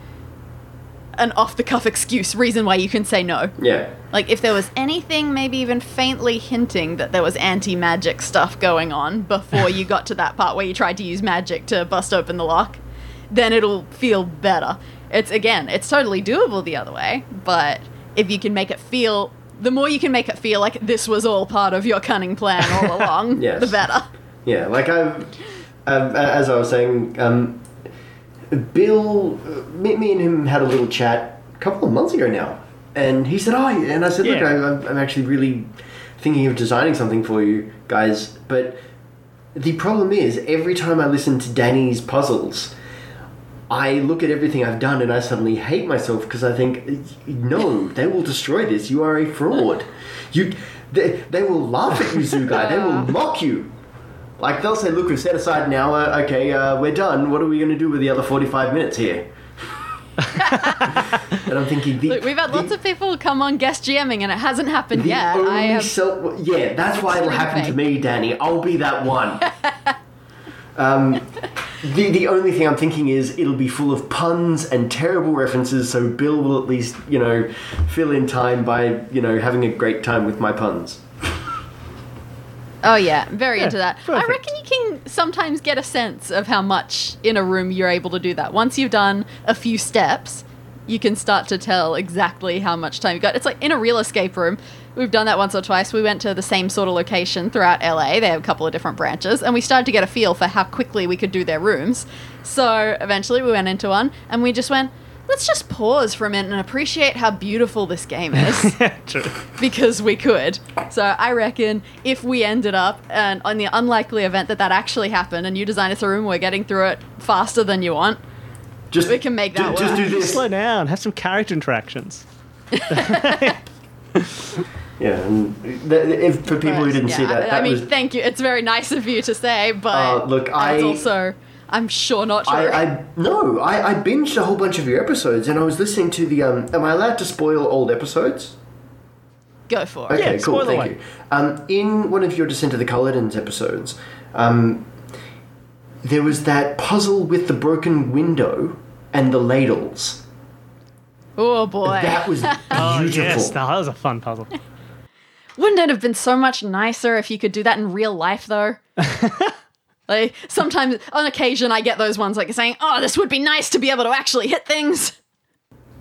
an off-the-cuff excuse reason why you can say no. Yeah. Like if there was anything, maybe even faintly hinting that there was anti-magic stuff going on before you got to that part where you tried to use magic to bust open the lock, then it'll feel better. It's again, it's totally doable the other way, but if you can make it feel the more you can make it feel like this was all part of your cunning plan all along, Yes. the better. Yeah, like I've, um, as I was saying, um, Bill, uh, me, me and him had a little chat a couple of months ago now, and he said, "Oh," yeah," and I said, "Look, Yeah. I, I'm- I'm actually really thinking of designing something for you guys, but the problem is every time I listen to Danny's puzzles." I look at everything I've done and I suddenly hate myself because I think, no, they will destroy this. You are a fraud. You, they, they will laugh at you, Zugai. They will mock you. Like they'll say, look, we've set aside an hour. Okay, uh, we're done. What are we going to do with the other forty-five minutes here? and I'm thinking, the, Look, we've had the- lots of people come on guest GMing and it hasn't happened yet. I have self- yeah, that's why it'll Extreme happen to me, Danny. I'll be that one. um, the the only thing I'm thinking is it'll be full of puns and terrible references, so Bill will at least you know fill in time by you know having a great time with my puns. Oh yeah, very Yeah, into that. I reckon you can sometimes get a sense of how much in a room you're able to do that. Once you've done a few steps, you can start to tell exactly how much time you've got. It's like in a real escape room. We've done that once or twice. We went to the same sort of location throughout LA. They have a couple of different branches, and we started to get a feel for how quickly we could do their rooms. So eventually, we went into one, and we just went. Let's just pause for a minute and appreciate how beautiful this game is True. because we could. So I reckon if we ended up, and on the unlikely event that that actually happened, and you design us a room, we're getting through it faster than you want. Just We can make that ju- Just do this. Slow down. Have some character interactions. Yeah, and th- if for people who didn't Yeah, see that, I, that I mean, was thank you. It's very nice of you to say, but Uh, look, I- also, I'm sure not true. I, I no, I, I binged a whole bunch of your episodes, and I was listening to the. Um, am I allowed to spoil old episodes? Go for it. Okay, Yeah, cool. Thank away. you. Um, in one of your Descent of the Culloden's episodes, um, there was that puzzle with the broken window and the ladles. Oh boy. That was beautiful. Oh, yes. That was a fun puzzle. Wouldn't it have been so much nicer if you could do that in real life, though? like, sometimes, on occasion, I get those ones like saying, oh, this would be nice to be able to actually hit things.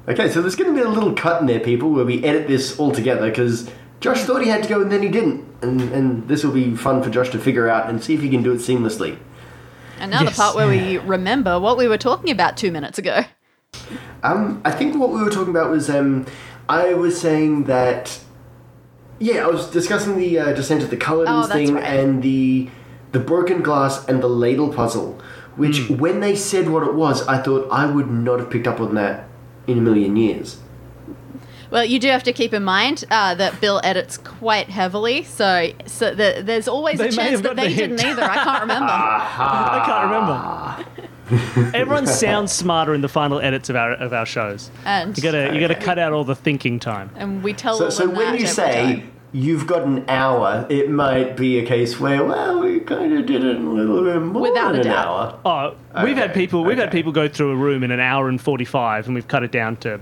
Okay, so there's going to be a little cut in there, people, where we edit this all together because Josh thought he had to go and then he didn't, and and this will be fun for Josh to figure out and see if he can do it seamlessly. And now Yes. the part where we remember what we were talking about two minutes ago. Um, I think what we were talking about was um, I was saying that yeah, I was discussing the uh, Descent of the Culledons Oh, thing right. and the the broken glass and the ladle puzzle. Which, when they said what it was, I thought I would not have picked up on that in a million years. Well, you do have to keep in mind uh, that Bill edits quite heavily, so so the, there's always They a chance that they the didn't either. I can't remember. I can't remember. Everyone sounds smarter in the final edits of our of our shows. And- you gotta you gotta cut out all the thinking time. and we tell So, them so when that you say time. You've got an hour, it might be a case where, well, we kind of did it a little bit more Without than a an doubt. hour. Oh, we've had people we've had people go through a room in an hour and forty five, and we've cut it down to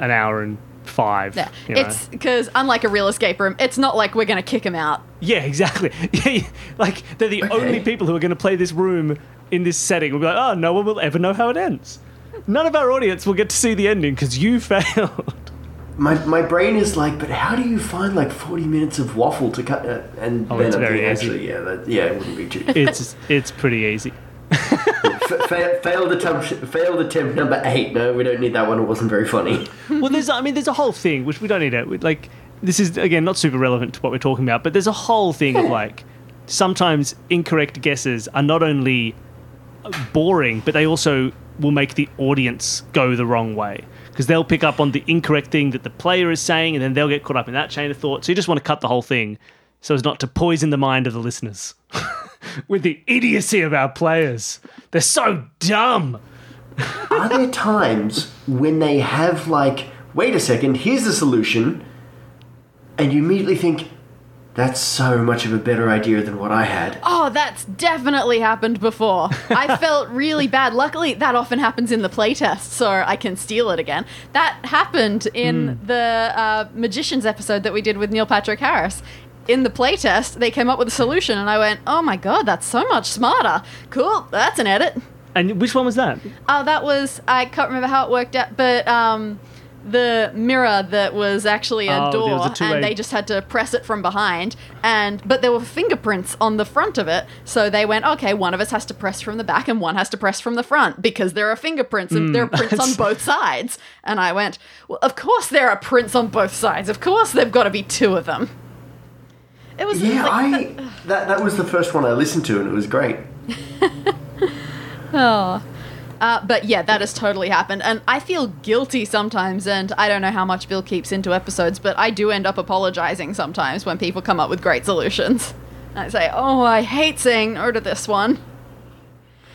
an hour and five. Yeah, you know. it's because unlike a real escape room, it's not like we're going to kick them out. yeah, exactly. Like they're the Okay. only people who are going to play this room in this setting. We'll be like, oh, no one will ever know how it ends. None of our audience will get to see the ending because you failed. My, my brain is like, but how do you find like 40 minutes of waffle to cut? Uh, and Oh, then it's I'm very thinking, easy. actually, yeah, that, yeah, it wouldn't be too. It's it's pretty easy. Failed attempt, failed attempt number eight. No, we don't need that one. It wasn't very funny. well, there's I mean, there's a whole thing which we don't need we- like. This is again not super relevant to what we're talking about, but there's a whole thing of like sometimes incorrect guesses are not only boring, but they also will make the audience go the wrong way because they'll pick up on the incorrect thing that the player is saying, and then they'll get caught up in that chain of thought. So you just want to cut the whole thing so as not to poison the mind of the listeners with the idiocy of our players. They're so dumb. Are there times when they have like, wait a second, here's the solution, and you immediately think, that's so much of a better idea than what I had. Oh, that's definitely happened before. I felt really bad. Luckily, that often happens in the playtest, so I can steal it again. That happened in the uh, Magicians episode that we did with Neil Patrick Harris. In the playtest, they came up with a solution, and I went, "Oh my god, that's so much smarter! Cool, that's an edit." And which one was that? Oh, that was I can't remember how it worked out, but um, the mirror that was actually a Oh, door, a and they just had to press it from behind, and but there were fingerprints on the front of it, so they went, okay, one of us has to press from the back, and one has to press from the front because there are fingerprints and there are prints on both sides, and I went, well, of course there are prints on both sides, of course there've got to be two of them. It was Yeah, like, I that that was the first one I listened to, and it was great. Oh. Uh, but yeah, that has totally happened. And I feel guilty sometimes, and I don't know how much Bill keeps into episodes, but I do end up apologizing sometimes when people come up with great solutions. And I say, oh, I hate saying no to this one.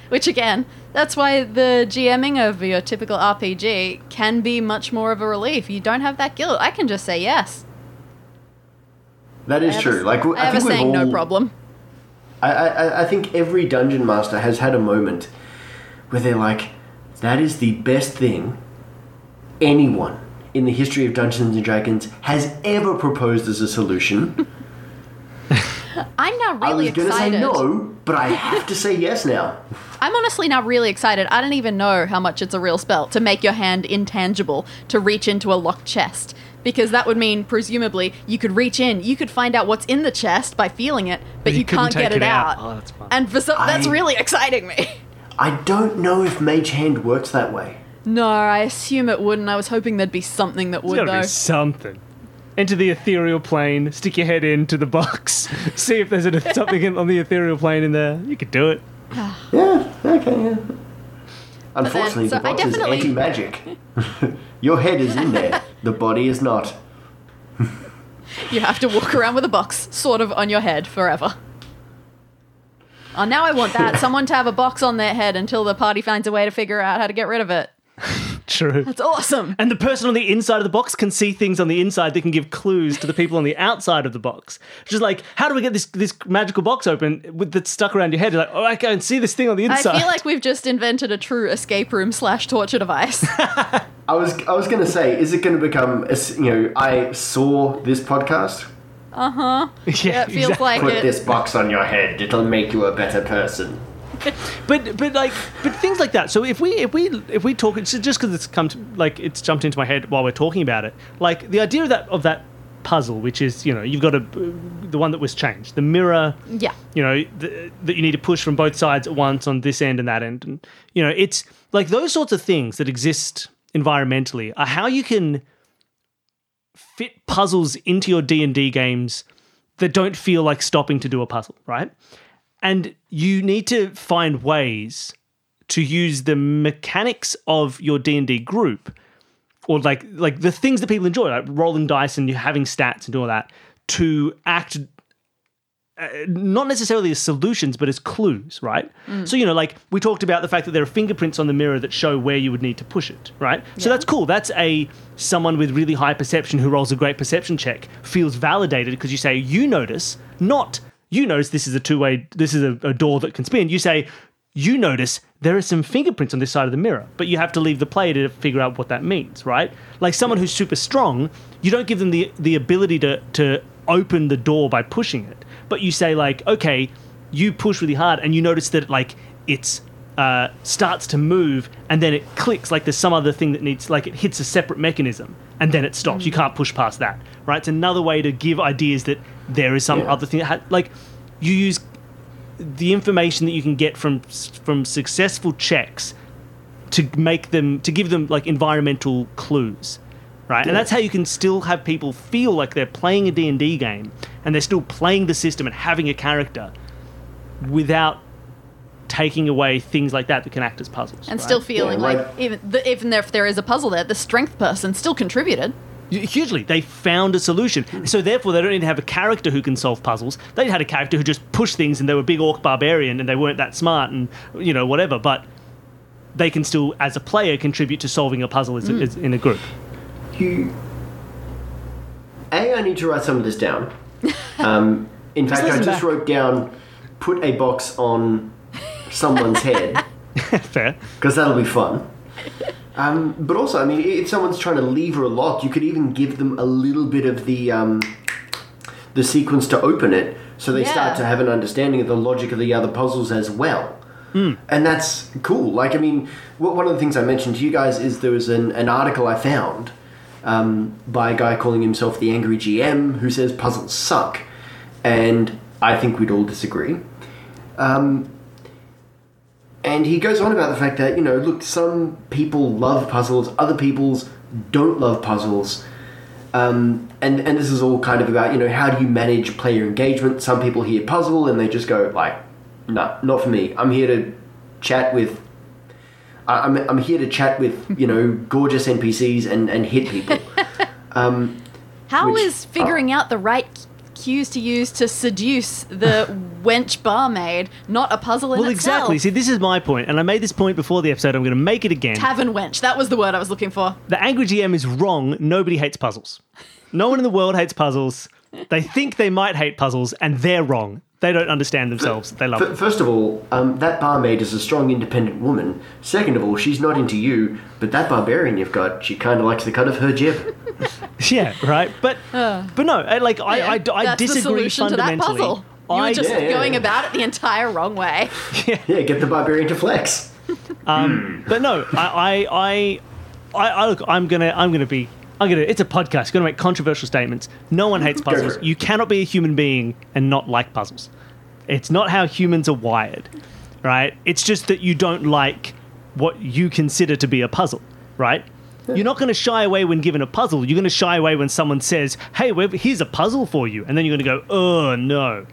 Which, again, that's why the GMing of your typical RPG can be much more of a relief. You don't have that guilt. I can just say yes. That is true. a- like I I, have a saying no problem. I, I, I think every dungeon master has had a moment where they're like, that is the best thing anyone in the history of Dungeons and Dragons has ever proposed as a solution. I'm now really I really was going to say excited. no, but I have to say yes now. I'm honestly now really excited. I don't even know how much it's a real spell to make your hand intangible to reach into a locked chest. Because that would mean, presumably, you could reach in, you could find out what's in the chest by feeling it, but, you you, can't get it, it out. out. Oh, that's fun. And for some, that's really exciting me. I don't know if Mage Hand works that way. No, I assume it wouldn't. I was hoping there'd be something that There's would, gotta though. be something. Enter the ethereal plane, stick your head into the box, see if there's a, something in, on the ethereal plane in there. You could do it. Yeah, okay, yeah. Unfortunately, so the I box is definitely- anti magic. Your head is in there, the body is not. You have to walk around with a box, sort of, on your head forever. Oh, now I want that. Someone to have a box on their head until the party finds a way to figure out how to get rid of it. True. That's awesome. And the person on the inside of the box can see things on the inside that can give clues to the people on the outside of the box. Just like, how do we get this this magical box open with that's stuck around your head? You're like, oh, I can see this thing on the inside. I feel like we've just invented a true escape room slash torture device. I was I was going to say, is it going to become, a s- you know, I saw this podcast. Uh-huh. yeah, it feels exactly. like Put it. this box on your head; it'll make you a better person. but but like but things like that. So if we if we if we talk, it's just because it's come to like it's jumped into my head while we're talking about it. Like the idea of that of that puzzle, which is you know you've got a the one that was changed, the mirror. yeah. You know the, that you need to push from both sides at once on this end and that end, and you know it's like those sorts of things that exist environmentally are how you can fit puzzles into your D&D games that don't feel like stopping to do a puzzle, right? And you need to find ways to use the mechanics of your D&D group or like like the things that people enjoy, like rolling dice and you having stats and all that to act uh, not necessarily as solutions, but as clues, right? So, you know, like we talked about the fact that there are fingerprints on the mirror that show where you would need to push it, right? So that's cool. That's a someone with really high perception who rolls a great perception check feels validated because you say, you notice, not you notice this is a two way, this is a, a door that can spin. You say, you notice there are some fingerprints on this side of the mirror, but you have to leave the player to figure out what that means, right? Like someone who's super strong, you don't give them the the ability to to open the door by pushing it, but you say like, okay, you push really hard, and you notice that like it's uh, starts to move, and then it clicks like there's some other thing that needs like it hits a separate mechanism, and then it stops. You can't push past that, right? It's another way to give ideas that there is some Yeah. other thing that ha- like you use the information that you can get from from successful checks to make them to give them like environmental clues right? And that's how you can still have people feel like they're playing a D&D game and they're still playing the system and having a character without taking away things like that that can act as puzzles And right? still feeling Yeah, like, like- even the, even if there is a puzzle there, the strength person still contributed. hugely. They found a solution. Hmm. So therefore they don't need to have a character who can solve puzzles. They had a character who just pushed things and they were big orc barbarian and they weren't that smart and you know whatever but they can still as a player contribute to solving a puzzle as, hmm. as in a group You. A, I need to write some of this down. Um, in fact, I just back. wrote down put a box on someone's head fair because that'll be fun. Um, but also, I mean, if someone's trying to lever a lock, you could even give them a little bit of the um, the sequence to open it, so they Yeah. start to have an understanding of the logic of the other puzzles as well. And that's cool. Like, I mean, one of the things I mentioned to you guys is there was an, an article I found um, by a guy calling himself the Angry GM who says puzzles suck. And I think we'd all disagree. Um, and he goes on about the fact that, you know, look, some people love puzzles, other people's don't love puzzles. Um, and, and this is all kind of about, you know, how do you manage player engagement? Some people hear puzzle and they just go, like, no, not for me. I'm here to chat with I'm I'm here to chat with you know gorgeous NPCs and and hit people. Um, How Which- is figuring out the right cues to use to seduce the wench barmaid not a puzzle in Well, itself? Well, exactly. See, this is my point, and I made this point before the episode. I'm going to make it again. Tavern wench. That was the word I was looking for. the angry GM is wrong. Nobody hates puzzles. No one in the world hates puzzles. They think they might hate puzzles, and they're wrong. They don't understand themselves. They love F- them. First of all, um, that barmaid is a strong, independent woman. Second of all, she's not into you, but that barbarian you've got, she kind of likes the cut of her jib. Yeah, right. But uh. but no, I- like I, Yeah, I, I that's the disagree solution to that fundamentally. puzzle. You I were just Yeah, yeah, going yeah. about it the entire wrong way. Yeah, get the barbarian to flex. Um, hmm. But no, I, I, I, I, I look. I'm gonna, I'm gonna be, I'm gonna. It's a podcast. You're gonna make controversial statements. No one hates puzzles. You cannot be a human being and not like puzzles. It's not how humans are wired, right? It's just that you don't like what you consider to be a puzzle, right? You're not going to shy away when given a puzzle. You're going to shy away when someone says, "Hey, we've- here's a puzzle for you," and then you're going to go, "Oh no,"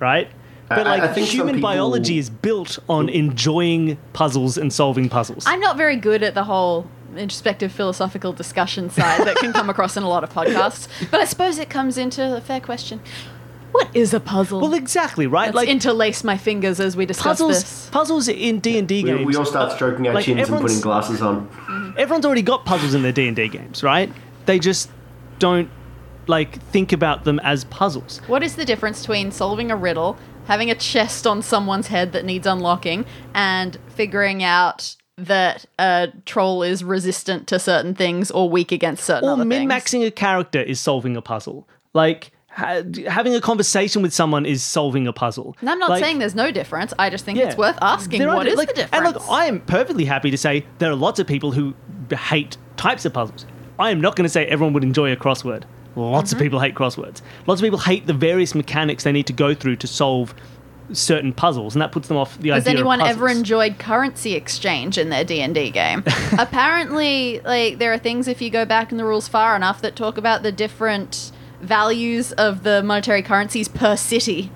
right? But I- like I think some human people- biology is built on enjoying puzzles and solving puzzles. I'm not very good at the whole introspective philosophical discussion side that can come across in a lot of podcasts, but I suppose it comes into a fair question. What is a puzzle? Well, exactly, right? Let's like interlace my fingers as we discuss puzzles, this. puzzles in D and D games. we all start stroking our like, chins and putting glasses on. Mm-hmm. Everyone's already got puzzles in their D and D games, right? They just don't like think about them as puzzles. What is the difference between solving a riddle, having a chest on someone's head that needs unlocking, and figuring out that a troll is resistant to certain things or weak against certain Or min-maxing a character is solving a puzzle. Like ha- having a conversation with someone is solving a puzzle. And I'm not Like, saying there's no difference. I just think yeah. it's worth asking what like- the difference. And look, I am perfectly happy to say there are lots of people who hate types of puzzles. I am not going to say everyone would enjoy a crossword. Lots Mm-hmm. of people hate crosswords. Lots of people hate the various mechanics they need to go through to solve certain puzzles, and that puts them off the Has idea anyone of ever enjoyed currency exchange in their D&D game? Apparently, like there are things if you go back in the rules far enough that talk about the different values of the monetary currencies per city.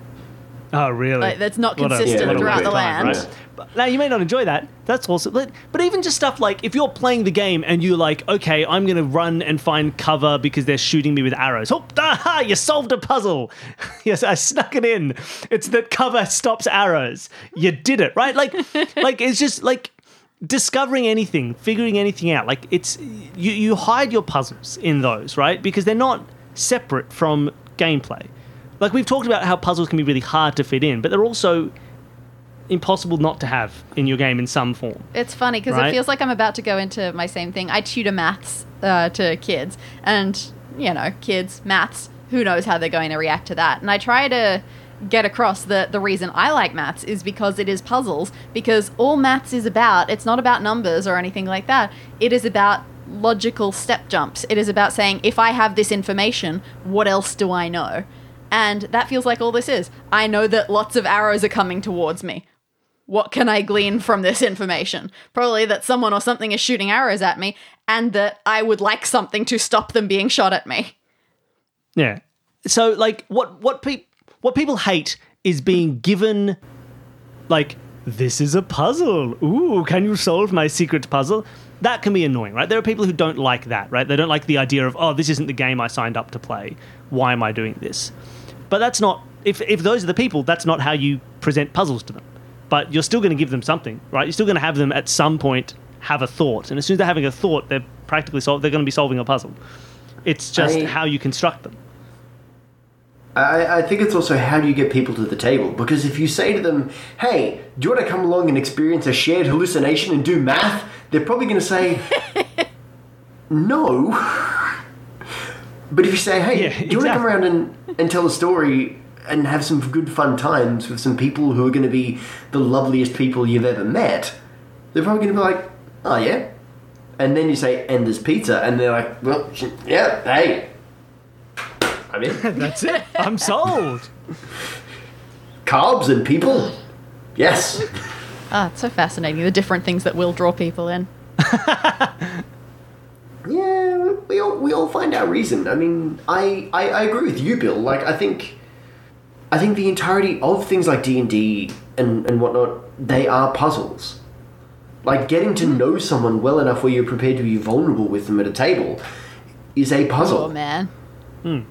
Oh, really? Like, that's not What a- consistent what a throughout the of time, land. right? Now you may not enjoy that. That's awesome. but, but even just stuff like if you're playing the game and you're like, okay, I'm gonna run and find cover because they're shooting me with arrows. Oh, aha! You solved a puzzle. yes, I snuck it in. It's that cover stops arrows. You did it, right? Like, like it's just like discovering anything, figuring anything out. Like it's you you hide your puzzles in those, right? Because they're not separate from gameplay. Like we've talked about how puzzles can be really hard to fit in, but they're also impossible not to have in your game in some form. It's funny because Right? it feels like I'm about to go into my same thing. I tutor maths uh, to kids, and you know, kids maths. Who knows how they're going to react to that? And I try to get across that the reason I like maths is because it is puzzles. Because all maths is about, it's not about numbers or anything like that. It is about logical step jumps. It is about saying, if I have this information, what else do I know? And that feels like all this is. I know that lots of arrows are coming towards me what can I glean from this information? Probably that someone or something is shooting arrows at me, and that I would like something to stop them being shot at me. Yeah. So like what what people what people hate is being given like this is a puzzle. Ooh, can you solve my secret puzzle? That can be annoying, right? There are people who don't like that, right? They don't like the idea of, oh, this isn't the game I signed up to play. Why am I doing this? But that's not if if those are the people, that's not how you present puzzles to them. But you're still going to give them something, right? You're still going to have them at some point have a thought, and as soon as they're having a thought, they're practically sol- they're going to be solving a puzzle. It's just I- how you construct them. I, I think it's also how do you get people to the table? Because if you say to them, hey, do you want to come along and experience a shared hallucination and do math? They're probably going to say, no. But if you say, hey, Yeah, do you want to come around and, and tell a story and have some good fun times with some people who are going to be the loveliest people you've ever met? They're probably going to be like, oh, yeah. And then you say, and there's pizza. And they're like, well, sh- yeah, hey. I'm in. That's it. I'm sold. carbs and people. Yes. Ah, it's so fascinating. The different things that will draw people in. Yeah, we all we all find our reason. I mean, I, I I agree with you, Bill. Like, I think, I think the entirety of things like D and D and and whatnot, they are puzzles. Like getting to mm-hmm. know someone well enough where you're prepared to be vulnerable with them at a table is a puzzle. Oh man. Hmm.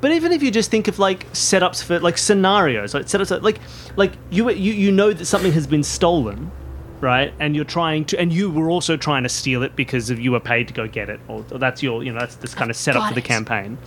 But even if you just think of like setups for like scenarios, like setups like like you you you know that something has been stolen, right? And you're trying to, and you were also trying to steal it because of you were paid to go get it, or, or that's your you know that's this kind of setup for the it. campaign.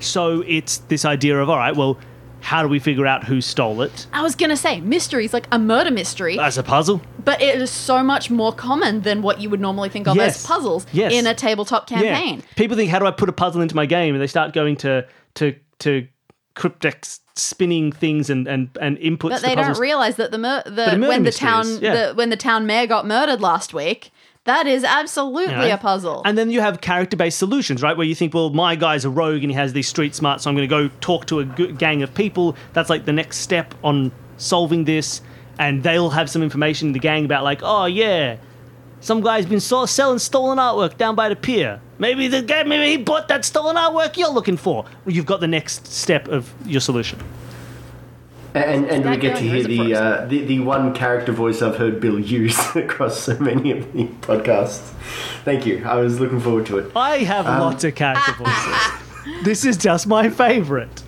So it's this idea of all right, well, how do we figure out who stole it I was gonna say mysteries like a murder mystery, as a puzzle? but it is so much more common than what you would normally think of Yes. as puzzles Yes. in a tabletop campaign. People think, how do I put a puzzle into my game? And they start going to to to cryptic spinning things and and and inputs. But to they don't puzzles. realize that the, mur- the murder when the town yeah. the, when the town mayor got murdered last week, that is absolutely You know? a puzzle. And then you have character based solutions, right? Where you think, well, my guy's a rogue and he has these street smarts, so I'm going to go talk to a g- gang of people. That's like the next step on solving this. And they'll have some information in the gang about, like, oh, yeah, some guy's been so- selling stolen artwork down by the pier. Maybe the guy, maybe he bought that stolen artwork you're looking for. You've got the next step of your solution. And and we get to hear the, uh, the the one character voice I've heard Bill use across so many of the podcasts. Thank you. I was looking forward to it. I have lots of character voices. this is just my favorite.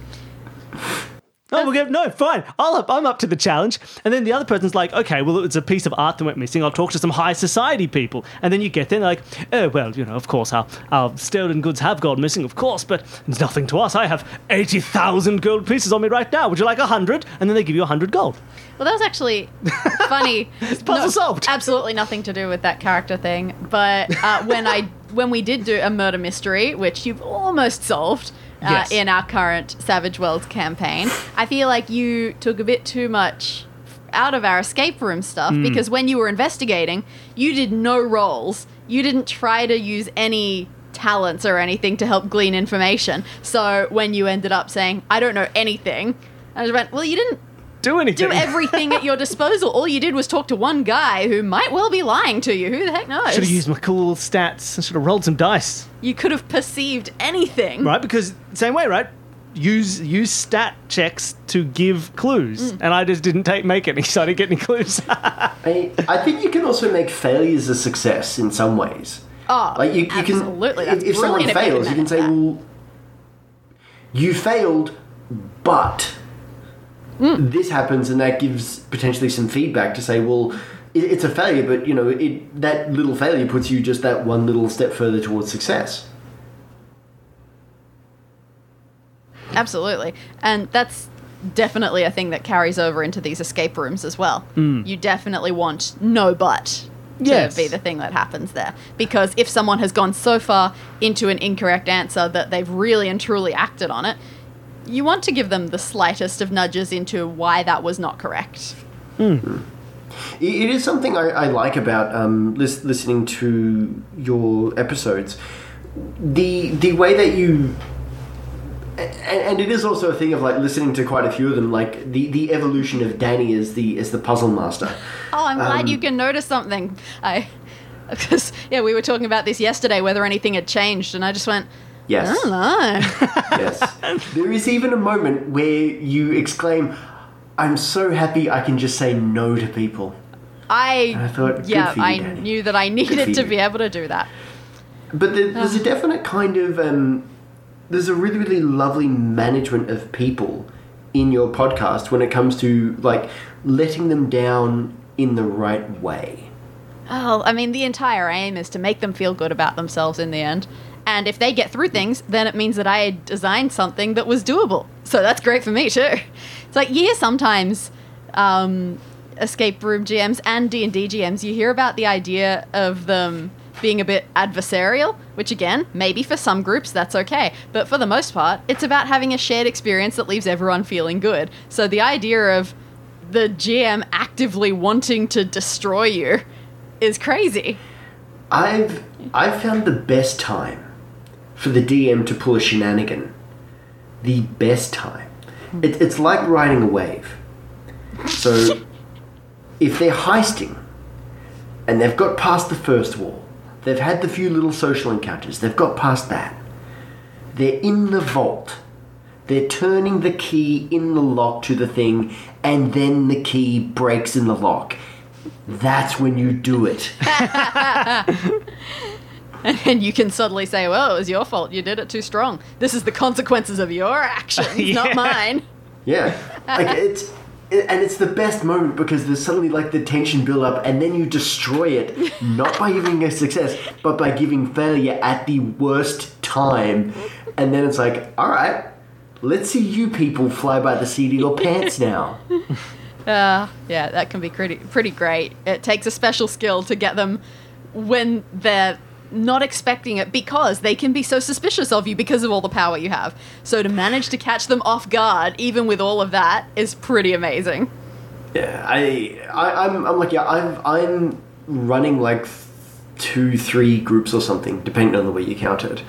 Oh, we'll get no, fine. I'll up, I'm up to the challenge, and then the other person's like, okay, well, it's a piece of art that went missing. I'll talk to some high society people, and then you get there, and they're like, oh, well, you know, of course, our, our stolen goods have gone missing, of course, but it's nothing to us. I have eighty thousand gold pieces on me right now. Would you like a hundred? And then they give you a hundred gold. Well, that was actually funny. puzzle solved. Absolutely nothing to do with that character thing. But uh, when I when we did do a murder mystery, which you've almost solved uh, Yes. in our current Savage Worlds campaign, I feel like you took a bit too much out of our escape room stuff Hmm. because when you were investigating, you did no rolls. You didn't try to use any talents or anything to help glean information. So when you ended up saying, "I don't know anything," I just went, "Well, you didn't Do anything. do everything at your disposal. All you did was talk to one guy who might well be lying to you. Who the heck knows? Should have used my cool stats. I should have rolled some dice. you could have perceived anything. right? Because same way, right? Use use stat checks to give clues, Mm. and I just didn't take make any, so I didn't get any clues. I, I think you can also make failures a success in some ways. Oh, Like you, you absolutely. can, That's if, if someone brilliant if you fails, you can say, that. "Well, you failed, but Mm. this happens," and that gives potentially some feedback to say, "Well, it, it's a failure, but you know, it that little failure puts you just that one little step further towards success." Absolutely. And that's definitely a thing that carries over into these escape rooms as well. You definitely want no but to Yes. be the thing that happens there. Because if someone has gone so far into an incorrect answer that they've really and truly acted on it, you want to give them the slightest of nudges into why that was not correct. It, it is something I, I like about um, lis- listening to your episodes. The the way that you and, and it is also a thing of like listening to quite a few of them, like the, the evolution of Danny as the as the puzzle master. Oh, I'm glad Um, you can notice something. I, because yeah, we were talking about this yesterday, whether anything had changed, and I just went, Yes, I don't yes. There is even a moment where you exclaim, "I'm so happy I can just say no to people." I, I thought, good yeah, for you, I Danny. knew that I needed to you. be able to do that. But there, there's a definite kind of um, there's a really really lovely management of people in your podcast when it comes to like letting them down in the right way. Oh, I mean, the entire aim is to make them feel good about themselves in the end. And if they get through things, then it means that I designed something that was doable. So that's great for me too. It's like yeah, sometimes um, escape room GMs and D and D GMs, you hear about the idea of them being a bit adversarial, which again, maybe for some groups that's okay, but for the most part, it's about having a shared experience that leaves everyone feeling good. So the idea of the GM actively wanting to destroy you is crazy. I've I've found the best time for the DM to pull a shenanigan. The best time. It, it's like riding a wave. So if they're heisting and they've got past the first wall, they've had the few little social encounters, they've got past that. They're in the vault. They're turning the key in the lock to the thing, and then the key breaks in the lock. that's when you do it. And you can suddenly say, well, it was your fault. You did it too strong. This is the consequences of your actions, Yeah. not mine. Yeah, like it's. it- And it's the best moment because there's suddenly like the tension build up, and then you destroy it, not by giving a success, but by giving failure at the worst time. And then it's like, all right, let's see you people fly by the seat of your pants now. Uh, yeah, that can be pretty pretty great. It takes a special skill to get them when they're not expecting it because they can be so suspicious of you because of all the power you have. So to manage to catch them off guard, even with all of that, is pretty amazing. Yeah, I, I I'm, I'm like, yeah, I'm, I'm running like two, three groups or something, depending on the way you count it.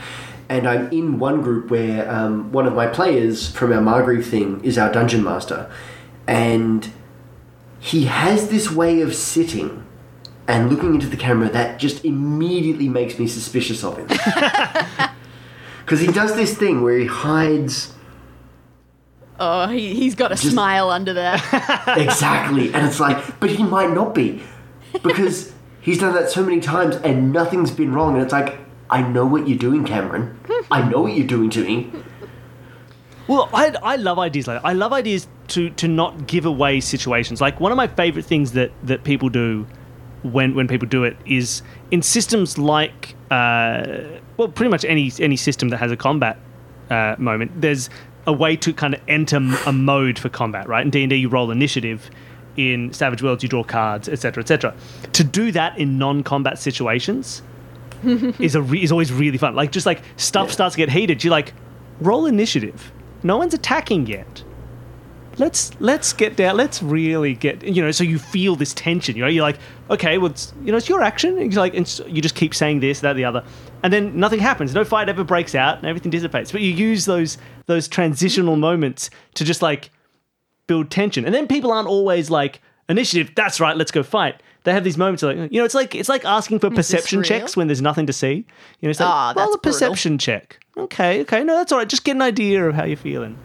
And I'm in one group where um, one of my players from our Margreve thing is our dungeon master, and he has this way of sitting and looking into the camera that just immediately makes me suspicious of him. Because he does this thing where he hides Oh, he, he's got a smile under there. Exactly. And it's like, but he might not be. Because he's done that so many times and nothing's been wrong. And it's like, I know what you're doing, Cameron. I know what you're doing to me. Well, I, I love ideas like that. I love ideas to to not give away situations. Like one of my favorite things that that people do when when people do it is in systems like uh, well, pretty much any any system that has a combat uh, moment. There's a way to kind of enter a mode for combat, right? In D and D, you roll initiative. In Savage Worlds, you draw cards, etc., etc. To do that in non-combat situations is a re- is always really fun. Like just like stuff Yeah. starts to get heated, you're like roll initiative. No one's attacking yet. Let's let's get down. Let's really get you know. So you feel this tension. You know, you're like, okay, well, it's, you know, it's your action. And you're like, and so you just keep saying this, that, the other, and then nothing happens. No fight ever breaks out, and everything dissipates. But you use those those transitional moments to just like build tension. And then people aren't always like initiative. That's right. Let's go fight. They have these moments of like you know, it's like it's like asking for perception checks when there's nothing to see. You know, it's like Ah, roll that's a perception check. Okay, okay, no, that's all right. Just get an idea of how you're feeling.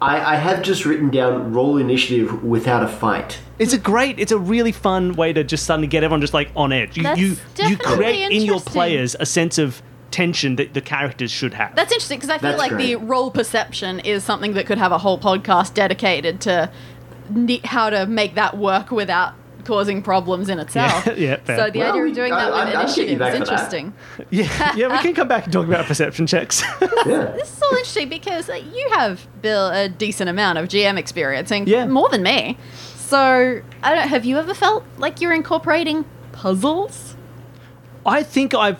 I, I have just written down roll initiative without a fight. It's a great, it's a really fun way to just suddenly get everyone just like on edge. You That's you you create in your players a sense of tension that the characters should have. That's interesting because I feel That's like the role perception is something that could have a whole podcast dedicated to ne- how to make that work without causing problems in itself. Yeah, yeah, fair. So the Well, idea of doing I- that I'd- with I'd get you initiative back is interesting. yeah, yeah, we can come back and talk about perception checks. Yeah. This is all interesting because uh, you have, Bill, a decent amount of GM experience, and Yeah. more than me. So, I don't. Have you ever felt like you're incorporating puzzles? I think I've.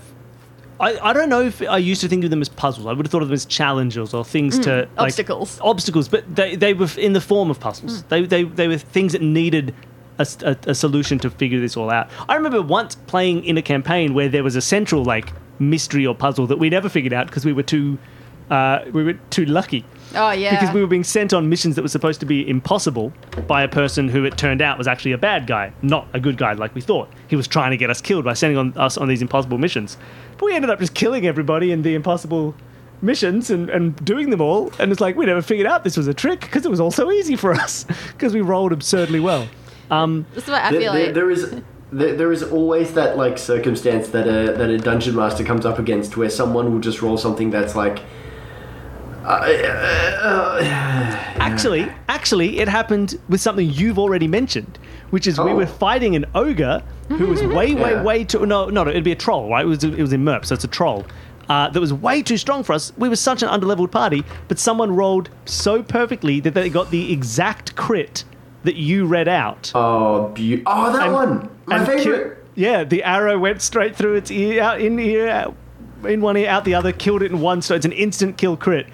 I, I don't know if I used to think of them as puzzles. I would have thought of them as challenges or things to like, obstacles. Obstacles, but they, they were in the form of puzzles. They, they they were things that needed a, a- a solution to figure this all out. I remember once playing in a campaign where there was a central like mystery or puzzle that we never figured out because we were too uh, we were too lucky. Oh yeah. Because we were being sent on missions that were supposed to be impossible by a person who it turned out was actually a bad guy, not a good guy like we thought. He was trying to get us killed by sending on us on these impossible missions. But we ended up just killing everybody in the impossible missions and, and doing them all. And it's like we never figured out this was a trick because it was all so easy for us because we rolled absurdly well. Um, This is what I There, feel there- like. there is there, there is always that like circumstance that a that a dungeon master comes up against where someone will just roll something that's like Actually, actually, it happened with something you've already mentioned, which is we Oh. were fighting an ogre who was way, way, Yeah. way too. No, no, it'd be a troll, right? It was it was in Merp, so it's a troll. Uh, that was way too strong for us. We were such an underleveled party, but someone rolled so perfectly that they got the exact crit that you read out. oh beau- oh that And- one my favorite. ki- yeah, the arrow went straight through its ear, out in ear, out, in one ear, out the other, killed it in one. So it's an instant kill crit.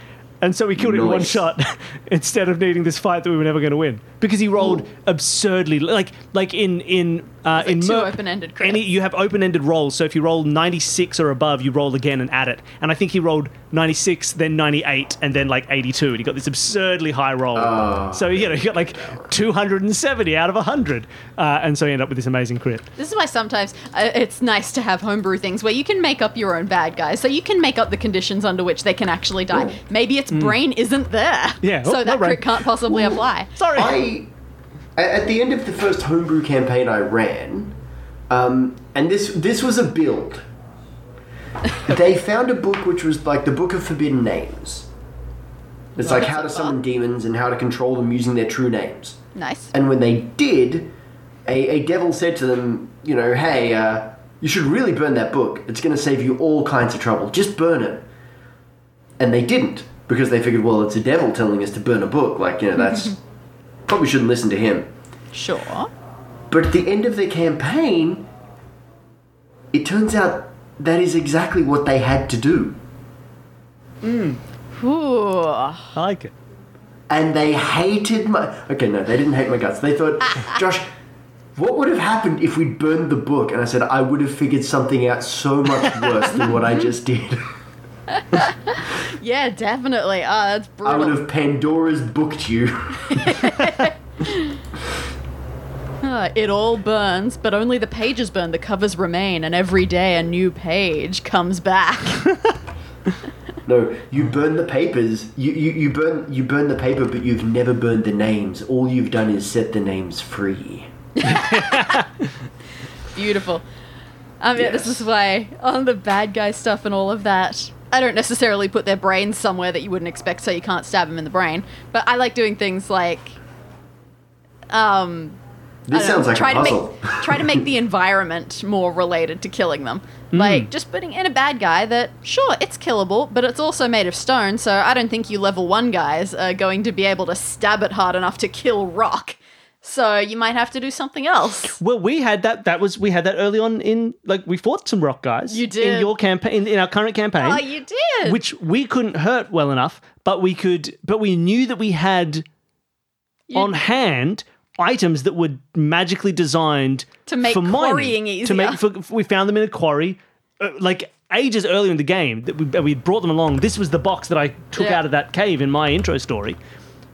And so we killed it in one shot instead of needing this fight that we were never going to win because he rolled Ooh. absurdly like like in in uh, in two Merp, open-ended crits. any you have open-ended rolls so if you roll 96 or above you roll again and add it and I think he rolled 96 then 98 and then like 82 and he got this absurdly high roll Oh. so you know he got like 270 out of 100 uh, and so he ended up with this amazing crit This is why sometimes uh, it's nice to have homebrew things where you can make up your own bad guys. So you can make up the conditions under which they can actually die. Maybe its brain isn't there. Yeah. Oh, So no that brain. crit can't possibly apply. sorry I a- at the end of the first homebrew campaign I ran, um, and this this was a build. they found a book which was like the Book of Forbidden Names. It's like how to summon demons and how to control them using their true names. Nice. And when they did, a, a devil said to them, you know, hey, uh, you should really burn that book. It's going to save you all kinds of trouble. Just burn it. And they didn't because they figured, well, it's a devil telling us to burn a book. Like, you know, that's probably shouldn't listen to him. Sure. But at the end of the campaign, it turns out that is exactly what they had to do. Mm. Ooh. I like it. and they hated my. Okay, no, they didn't hate my guts. They thought, Josh, what would have happened if we'd burned the book? And I said, I would have figured something out so much worse than what I just did. Yeah, definitely. Oh, that's brilliant. I would have Pandora's booked you. Ah, it all burns, but only the pages burn. The covers remain, and every day a new page comes back. No, you burn the papers. You, you, you burn you burn the paper, but you've never burned the names. All you've done is set the names free. Beautiful. I mean, this is why on the bad guy stuff and all of that, I don't necessarily put their brains somewhere that you wouldn't expect, so you can't stab them in the brain. But I like doing things like, um, This I don't know, sounds like try a to make try to make the environment more related to killing them. Hmm. Like just putting in a bad guy that sure it's killable, but it's also made of stone. So I don't think you level one guys are going to be able to stab it hard enough to kill rock. So you might have to do something else. Well, we had that. That was we had that early on in like we fought some rock guys. You did in your campaign in our current campaign. Oh, you did. which we couldn't hurt well enough, but we could. But we knew that we had You- on hand items that were magically designed To make for mining, quarrying To easier. make, for, we found them in a quarry, uh, like ages earlier in the game. That we, we brought them along. This was the box that I took Yeah. out of that cave in my intro story.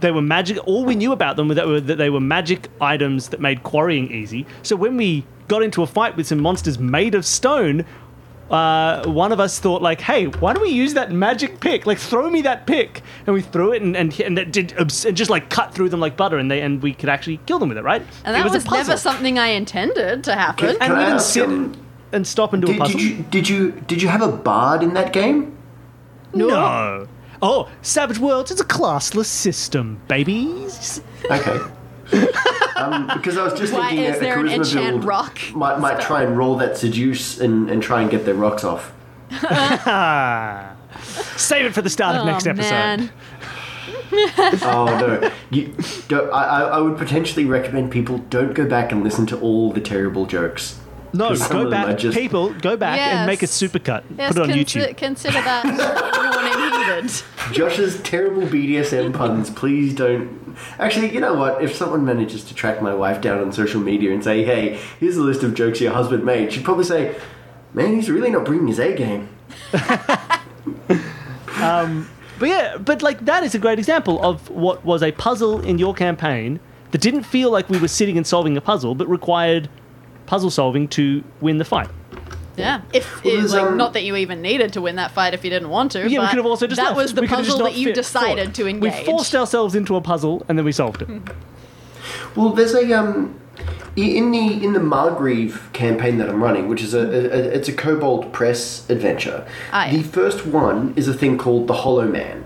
They were magic. All we knew about them was that, were that they were magic items that made quarrying easy. So when we got into a fight with some monsters made of stone, uh, one of us thought like, "Hey, why don't we use that magic pick? Like, throw me that pick." And we threw it, and and, and it did, obs- and just like cut through them like butter, and they and we could actually kill them with it, right? and it that was, was, a never something I intended to happen. Can- And we I didn't sit um, and stop and do a puzzle. did you did you did you have a bard in that game? no. Oh, Savage Worlds is a classless system, babies. Okay. um, because I was just Why thinking is a there an charisma enchant build rock might might spell? try and roll that seduce and, and try and get their rocks off. Save it for the start of oh next episode. man, Oh no! You, don't, I, I I would potentially recommend people don't go back and listen to all the terrible jokes. No, 'Cause some go of them are back, just- people. Go back and make a Yes. supercut. yes, Put it on consi- YouTube. Consider that Josh's terrible BDSM puns. Please don't. Actually, you know what? If someone manages to track my wife down on social media and say, "Hey, here's a list of jokes your husband made," she'd probably say, "Man, he's really not bringing his A game." Um, but yeah, but like that is a great example of what was a puzzle in your campaign that didn't feel like we were sitting and solving a puzzle, but required puzzle solving to win the fight. Yeah, if Well, it, there's, like um, not that you even needed to win that fight if you didn't want to. Yeah, we could have also just that left. was the We could have just puzzle that you decided fought. to engage. We forced ourselves into a puzzle and then we solved it. Well, there's a um, in the in the Margreve campaign that I'm running, which is a, a it's a Kobold Press adventure. Ah, yeah. The first one is a thing called the Hollow Man,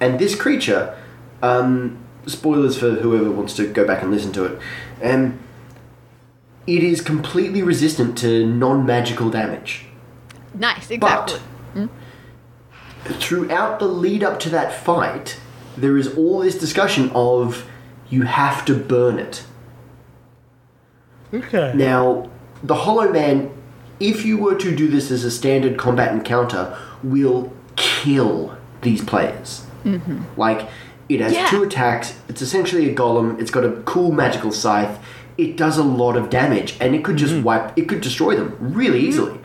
and this creature, um, spoilers for whoever wants to go back and listen to it, um, it is completely resistant to non-magical damage. nice, exactly. But throughout the lead up to that fight, there is all this discussion of you have to burn it. Okay. Now, the Hollow Man, if you were to do this as a standard combat encounter, will kill these players. Mm-hmm. Like, it has Yeah. two attacks, it's essentially a golem, it's got a cool magical scythe, it does a lot of damage, and it could just wipe, it could destroy them really easily.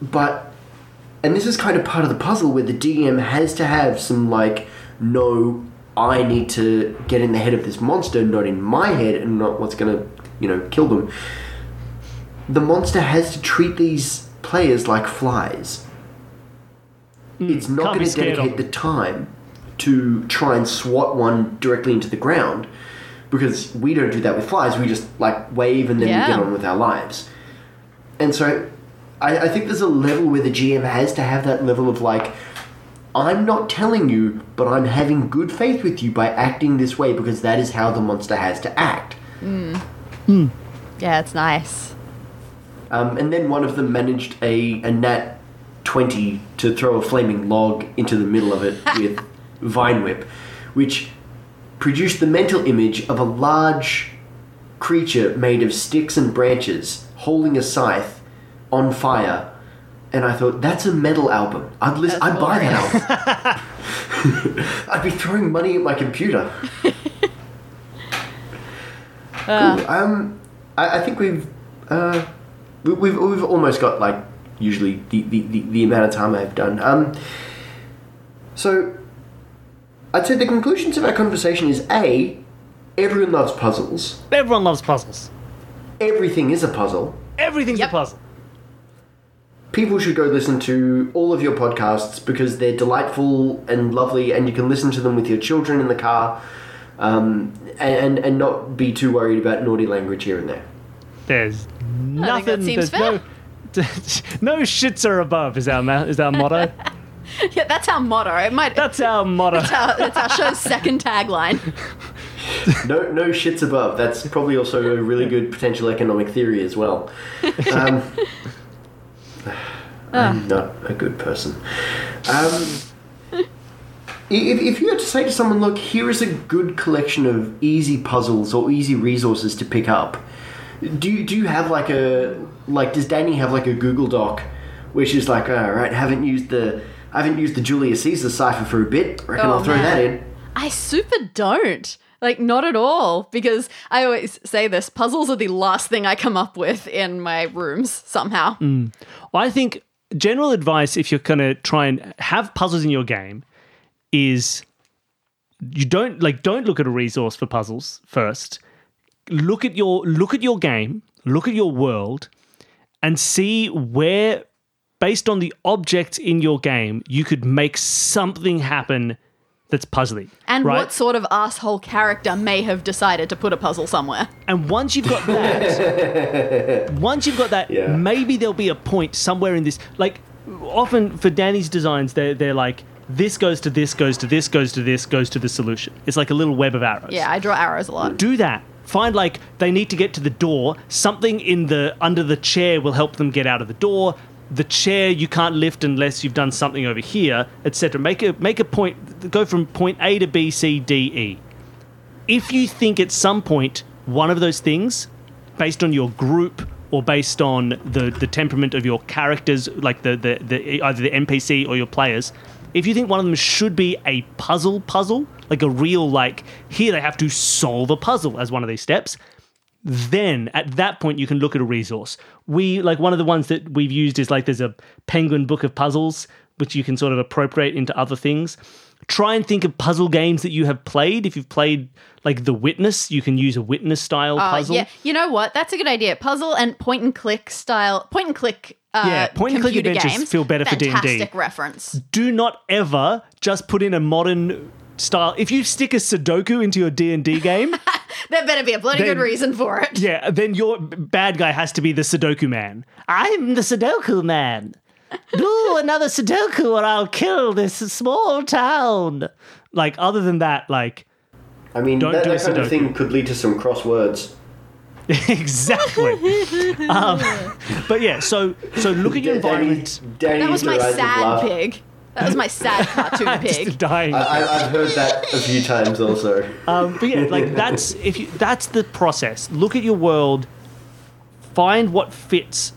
But, and this is kind of part of the puzzle where the DM has to have some, like, no, I need to get in the head of this monster, not in my head, and not what's gonna, you know, kill them. The monster has to treat these players like flies. it's not going to dedicate the time to try and swat one directly into the ground because we don't do that with flies. We just like wave and then Yeah. we get on with our lives. And so, I, I think there's a level where the GM has to have that level of like, I'm not telling you, but I'm having good faith with you by acting this way because that is how the monster has to act. Yeah, it's nice. Um, and then one of them managed a, a nat 20 to throw a flaming log into the middle of it with Vine Whip, which produced the mental image of a large creature made of sticks and branches holding a scythe on fire. And I thought, that's a metal album. I'd, listen, I'd buy that album. I'd be throwing money at my computer. Cool. Um, I, I think we've uh, we, we've we've almost got like usually the, the, the, the amount of time I've done. Um, so I'd say the conclusions of our conversation is a everyone loves puzzles. Everyone loves puzzles. Everything is a puzzle. Everything's Yep. a puzzle. People should go listen to all of your podcasts because they're delightful and lovely, and you can listen to them with your children in the car, um, and and not be too worried about naughty language here and there. There's nothing. that seems there's no, no shits are above is our ma- is our motto. Yeah, that's our motto. It might. That's our motto. That's our, that's our show's second tagline. No, no shits above. That's probably also a really good potential economic theory as well. Um, I'm not a good person. Um, if, if you had to say to someone, look, here is a good collection of easy puzzles or easy resources to pick up, do you, do you have like a like? Does Danny have like a Google Doc, which is like, all right, haven't used the I haven't used the Julius Caesar cipher for a bit. Reckon Oh, I'll throw man. that in. I super don't. Like, not at all. Because I always say this puzzles are the last thing I come up with in my rooms somehow. Mm. I think general advice if you're going to try and have puzzles in your game is you don't like don't look at a resource for puzzles first. Look at your look at your game, look at your world and see where based on the objects in your game you could make something happen that's puzzly. And right? what sort of asshole character may have decided to put a puzzle somewhere? And once you've got that, once you've got that, Yeah. maybe there'll be a point somewhere in this. Like, often for Danny's designs, they're, they're like, this goes to this, goes to this, goes to this, goes to the solution. It's like a little web of arrows. Yeah, I draw arrows a lot. Do that. Find like they need to get to the door. Something in the under the chair will help them get out of the door. The chair you can't lift unless you've done something over here, etc. Make a make a point. Go from point A to B, C, D, E if you think at some point one of those things, based on your group or based on the, the temperament of your characters, like the, the, the either the NPC or your players, if you think one of them should be a puzzle puzzle, like a real like here they have to solve a puzzle as one of these steps, then at that point you can look at a resource. We like one of the ones that we've used is like there's a penguin book of puzzles which you can sort of appropriate into other things. Try and think of puzzle games that you have played. If you've played like The Witness, you can use a witness style Uh, puzzle. yeah, you know what? That's a good idea. Puzzle and point and click style, point and click. Uh, Yeah, point and click adventures games, feel better for D&D. Fantastic reference. Do not ever just put in a modern style. If you stick a Sudoku into your D&D game, There better be a bloody Then- good reason for it. yeah, then your bad guy has to be the Sudoku man. I'm the Sudoku man. Do another Sudoku or I'll kill this small town. Like other than that, like I mean, Don't that, do a that kind of thing could lead to some crosswords. exactly. um, but yeah, so so look at your environment. Danny, That was my Danny's sad laugh. pig. That was my sad cartoon Just pig. dying. I, I, I've heard that a few times also. Um, but yeah, like that's if you that's the process. Look at your world, find what fits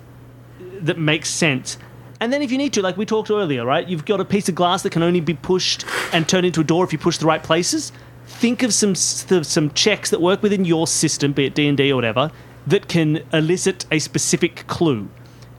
that makes sense. And then if you need to, like we talked earlier, right? You've got a piece of glass that can only be pushed and turned into a door if you push the right places. Think of some some checks that work within your system, be it D and D or whatever, that can elicit a specific clue.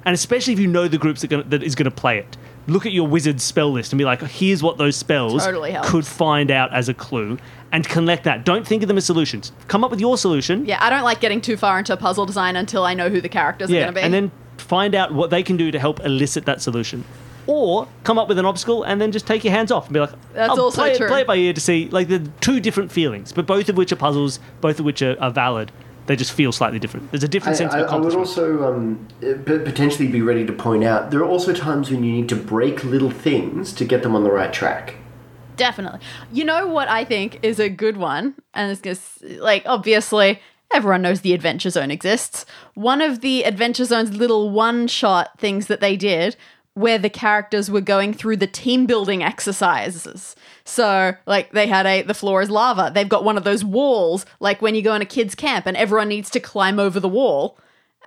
And especially if you know the groups that, gonna, that is going to play it, look at your wizard's spell list and be like, here's what those spells Totally helps. could find out as a clue, and collect that. Don't think of them as solutions. Come up with your solution. Yeah, I don't like getting too far into puzzle design until I know who the characters are going to be. and then find out what they can do to help elicit that solution. or come up with an obstacle and then just take your hands off and be like, That's I'll also play, it- true. play it by ear to see. Like the two different feelings, but both of which are puzzles, both of which are, are valid. They just feel slightly different. There's a different I, sense I, of I would also um, uh, potentially be ready to point out there are also times when you need to break little things to get them on the right track. Definitely. You know what I think is a good one? And it's gonna, like, obviously, everyone knows the Adventure Zone exists. One of the Adventure Zone's little one shot things that they did where the characters were going through the team building exercises. So, like, they had a the floor is lava. They've got one of those walls, like when you go in a kid's camp and everyone needs to climb over the wall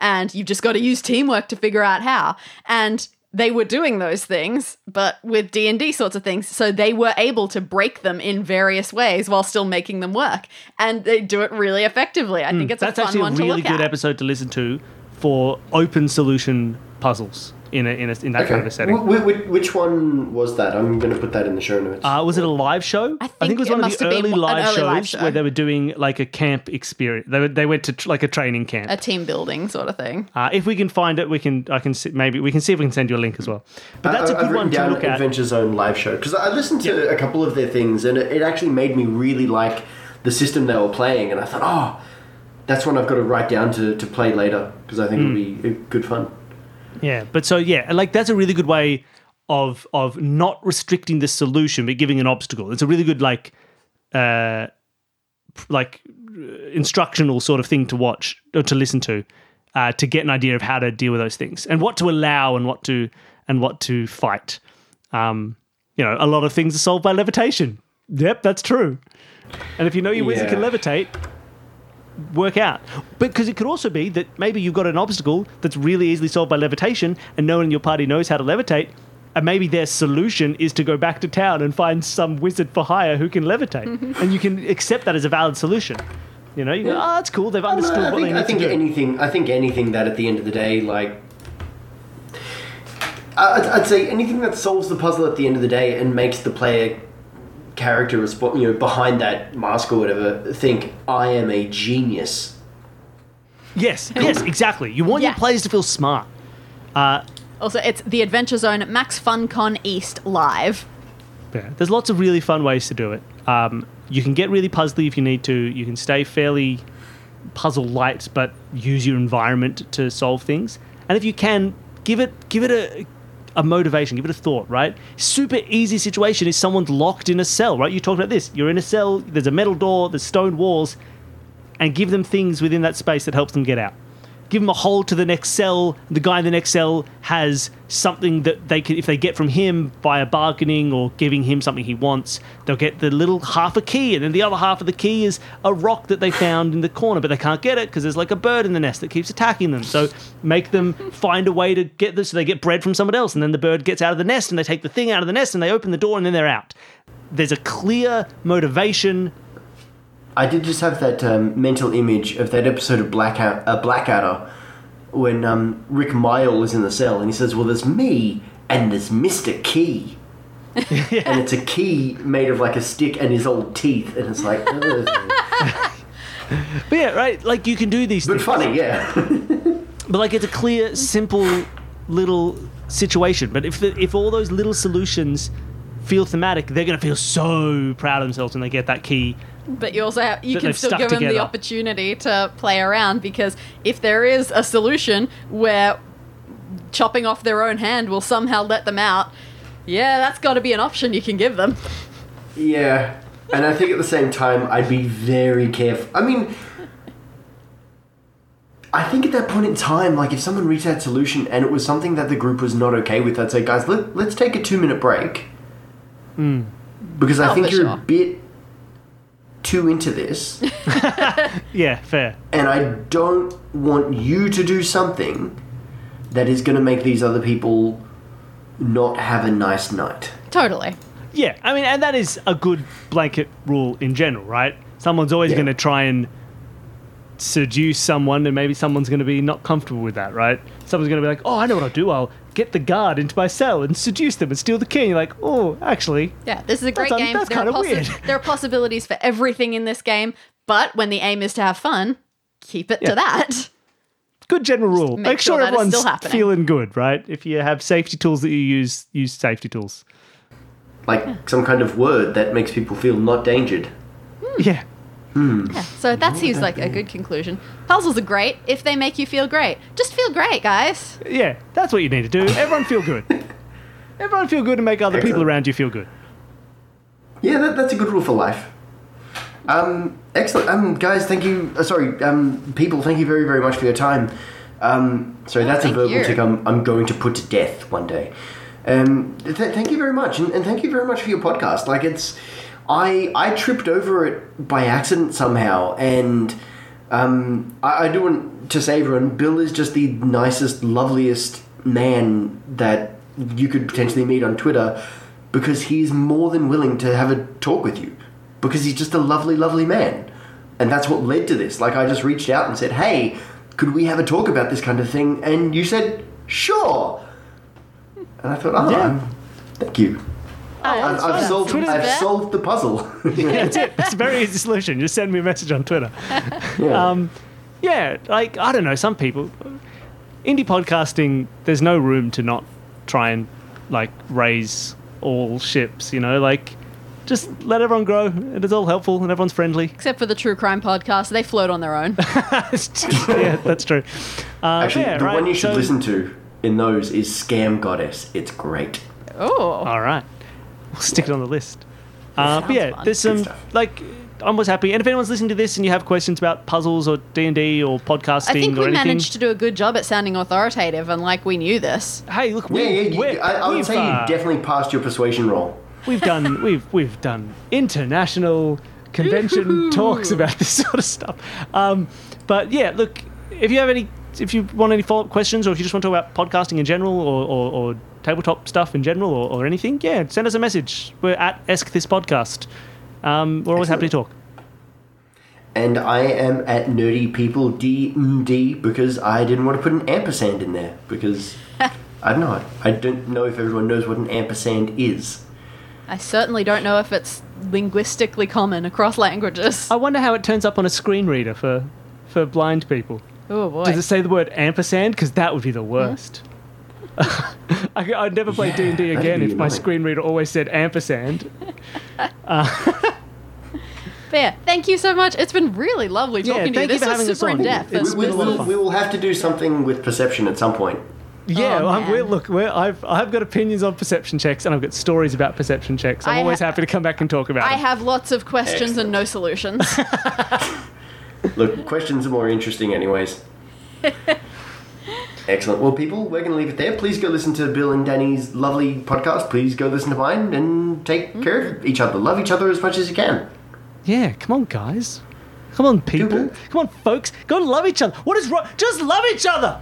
and you've just got to use teamwork to figure out how. And they were doing those things but with d&d sorts of things so they were able to break them in various ways while still making them work. And they do it really effectively. I think it's Hmm, That's a fun actually a really good at. episode to listen to for open solution puzzles in a, in, a, in that kind of a setting. Wh- wh- which one was that? I'm going to put that in the show notes. Uh, was it a live show? I it think it was it one of the have early live early shows live show. where they were doing like a camp experience. They, were, they went to tr- like a training camp. a team building sort of thing Uh, if we can find it, we can. I can see, maybe we can see if we can send you a link as well. But that's I- a I've good one written to down look at. Adventure Zone live show because I listened to a couple of their things and it, it actually made me really like the system they were playing, and I thought, oh, that's one I've got to write down to, to play later because I think Hmm. it'll be uh, good fun. Yeah, but so yeah, like that's a really good way of of not restricting the solution but giving an obstacle. It's a really good like uh like uh, instructional sort of thing to watch or to listen to uh, to get an idea of how to deal with those things and what to allow and what to and what to fight. Um, you know, a lot of things are solved by levitation. Yep, that's true. And if you know your wizard can levitate, work out. Because it could also be that maybe you've got an obstacle that's really easily solved by levitation, and no one in your party knows how to levitate. And maybe their solution is to go back to town and find some wizard for hire who can levitate, and you can accept that as a valid solution. You know, you go, oh, that's cool. They've understood I what they think, need I think to do. anything. I think anything that at the end of the day, like, I'd, I'd say anything that solves the puzzle at the end of the day and makes the player character respo- you know behind that mask or whatever think I am a genius. yes, yes, exactly. You want your players to feel smart. Uh, also it's the adventure zone max funcon east live Yeah, there's lots of really fun ways to do it. Um, you can get really puzzly if you need to. You can stay fairly puzzle light, but use your environment to solve things. And if you can, give it give it a a motivation, give it a thought. Right? Super easy situation is someone's locked in a cell. Right? You talked about this. You're in a cell. There's a metal door. There's stone walls, and give them things within that space that helps them get out give them a hole to the next cell. The guy in the next cell has something that they can, if they get from him via bargaining or giving him something he wants, they'll get the little half a key, and then the other half of the key is a rock that they found in the corner, but they can't get it because there's like a bird in the nest that keeps attacking them. So make them find a way to get this. So they get bread from someone else, and then the bird gets out of the nest, and they take the thing out of the nest, and they open the door, and then they're out. There's a clear motivation. I did just have that um, mental image of that episode of Blackout, uh, Blackadder when um, Rik Mayall is in the cell and he says, "Well, there's me and there's Mister Key." And it's a key made of like a stick and his old teeth, and it's like. But yeah, right. Like you can do these but things. funny, yeah. But like it's a clear, simple little situation. But if the, if all those little solutions feel thematic, they're going to feel so proud of themselves when they get that key. But you also have, you That can still stuck give them the opportunity to play around because if there is a solution where chopping off their own hand will somehow let them out, yeah, that's got to be an option you can give them. Yeah, and I think at the same time, I'd be very careful. I mean, I think at that point in time, like if someone reached that solution and it was something that the group was not okay with, I'd say, guys, let, let's take a two minute break. Hmm. Because I Oh, think you're sure. a bit too into this, Yeah, fair. and I don't want you to do something that is going to make these other people not have a nice night. Totally. Yeah, I mean, and that is a good blanket rule in general, right? Someone's always Yeah. going to try and seduce someone, and maybe someone's going to be not comfortable with that, right? Someone's going to be like, "Oh, I know what I'll do. I'll get the guard into my cell and seduce them and steal the key." And you're like, "Oh, actually, Yeah, this is a great That's- game. that's there, are kinda weird. there are possibilities for everything in this game, but when the aim is to have fun, keep it Yeah. to that. good general rule. make Make, sure sure, everyone's still feeling good, right? If you have safety tools that you use, use safety tools. Like some kind of word that makes people feel not dangered. Yeah. Yeah, so that seems like a good conclusion. Puzzles are great if they make you feel great. Just feel great, guys. Yeah, that's what you need to do. Everyone feel good. Everyone feel good and make other people around you feel good. Yeah, that, that's a good rule for life. Um, excellent. Um, guys, thank you. Uh, sorry, um, people, thank you very, very much for your time. Um, sorry, that's a verbal you. tick I'm, I'm going to put to death one day. Um, th- thank you very much, and, and thank you very much for your podcast. Like, it's. I, I tripped over it by accident somehow, and um, I, I do want to say, everyone, Bill is just the nicest, loveliest man that you could potentially meet on Twitter because he's more than willing to have a talk with you because he's just a lovely, lovely man. And that's what led to this. Like, I just reached out and said, hey, could we have a talk about this kind of thing? And you said, sure. And I thought, oh, Yeah. um, thank you. I've, I've, solved, I've solved the puzzle. Yeah, that's it. It's a very easy solution. Just send me a message on Twitter. yeah. Um, yeah, like I don't know, some people indie podcasting. There's no room to not try and like raise all ships. You know, like just let everyone grow. It is all helpful and everyone's friendly. Except for the true crime podcast, they float on their own. yeah, that's true. Uh, Actually, yeah, the right, one you should so- listen to in those is Scam Goddess. It's great. Oh, All right, we'll stick it on the list. Uh, but yeah, fun. there's some like. I'm always happy, and if anyone's listening to this and you have questions about puzzles or D and D or podcasting I think or we anything, managed to do a good job at sounding authoritative and like we knew this. hey, look, we, Yeah, yeah. You, we're- I, I would we've, say you uh, definitely passed your persuasion roll. we've done we've we've done international convention talks about this sort of stuff. Um, but yeah, look, if you have any, if you want any follow up questions, or if you just want to talk about podcasting in general, or, or, or tabletop stuff in general, or, or anything, yeah, send us a message. We're at Esk This Podcast. Um, we're always happy to talk. And I am at Nerdy People DnD because I didn't want to put an ampersand in there because I don't know. I don't know if everyone knows what an ampersand is. I certainly don't know if it's linguistically common across languages. I wonder how it turns up on a screen reader for for blind people. Oh boy. Does it say the word ampersand? Because that would be the worst. I, I'd never play D and D again if my annoying. screen reader always said ampersand. But yeah, thank you so much. It's been really lovely Yeah, talking to you. thank you This for was having us super in on. depth. It's It's we, been a lot of will we will have to do something with perception at some point. Yeah, Oh, I'm, we're, man. look, we're, I've I've got opinions on perception checks and I've got stories about perception checks. I'm I always ha- happy to come back and talk about it. I them. have lots of questions and no solutions. Look, questions are more interesting, anyways. Excellent. Well, people, we're going to leave it there. Please go listen to Bill and Danny's lovely podcast. Please go listen to mine and take hmm. care of each other. Love each other as much as you can. Yeah, come on, guys. Come on, people. Come on, folks. Go and love each other. What is wrong? Just love each other.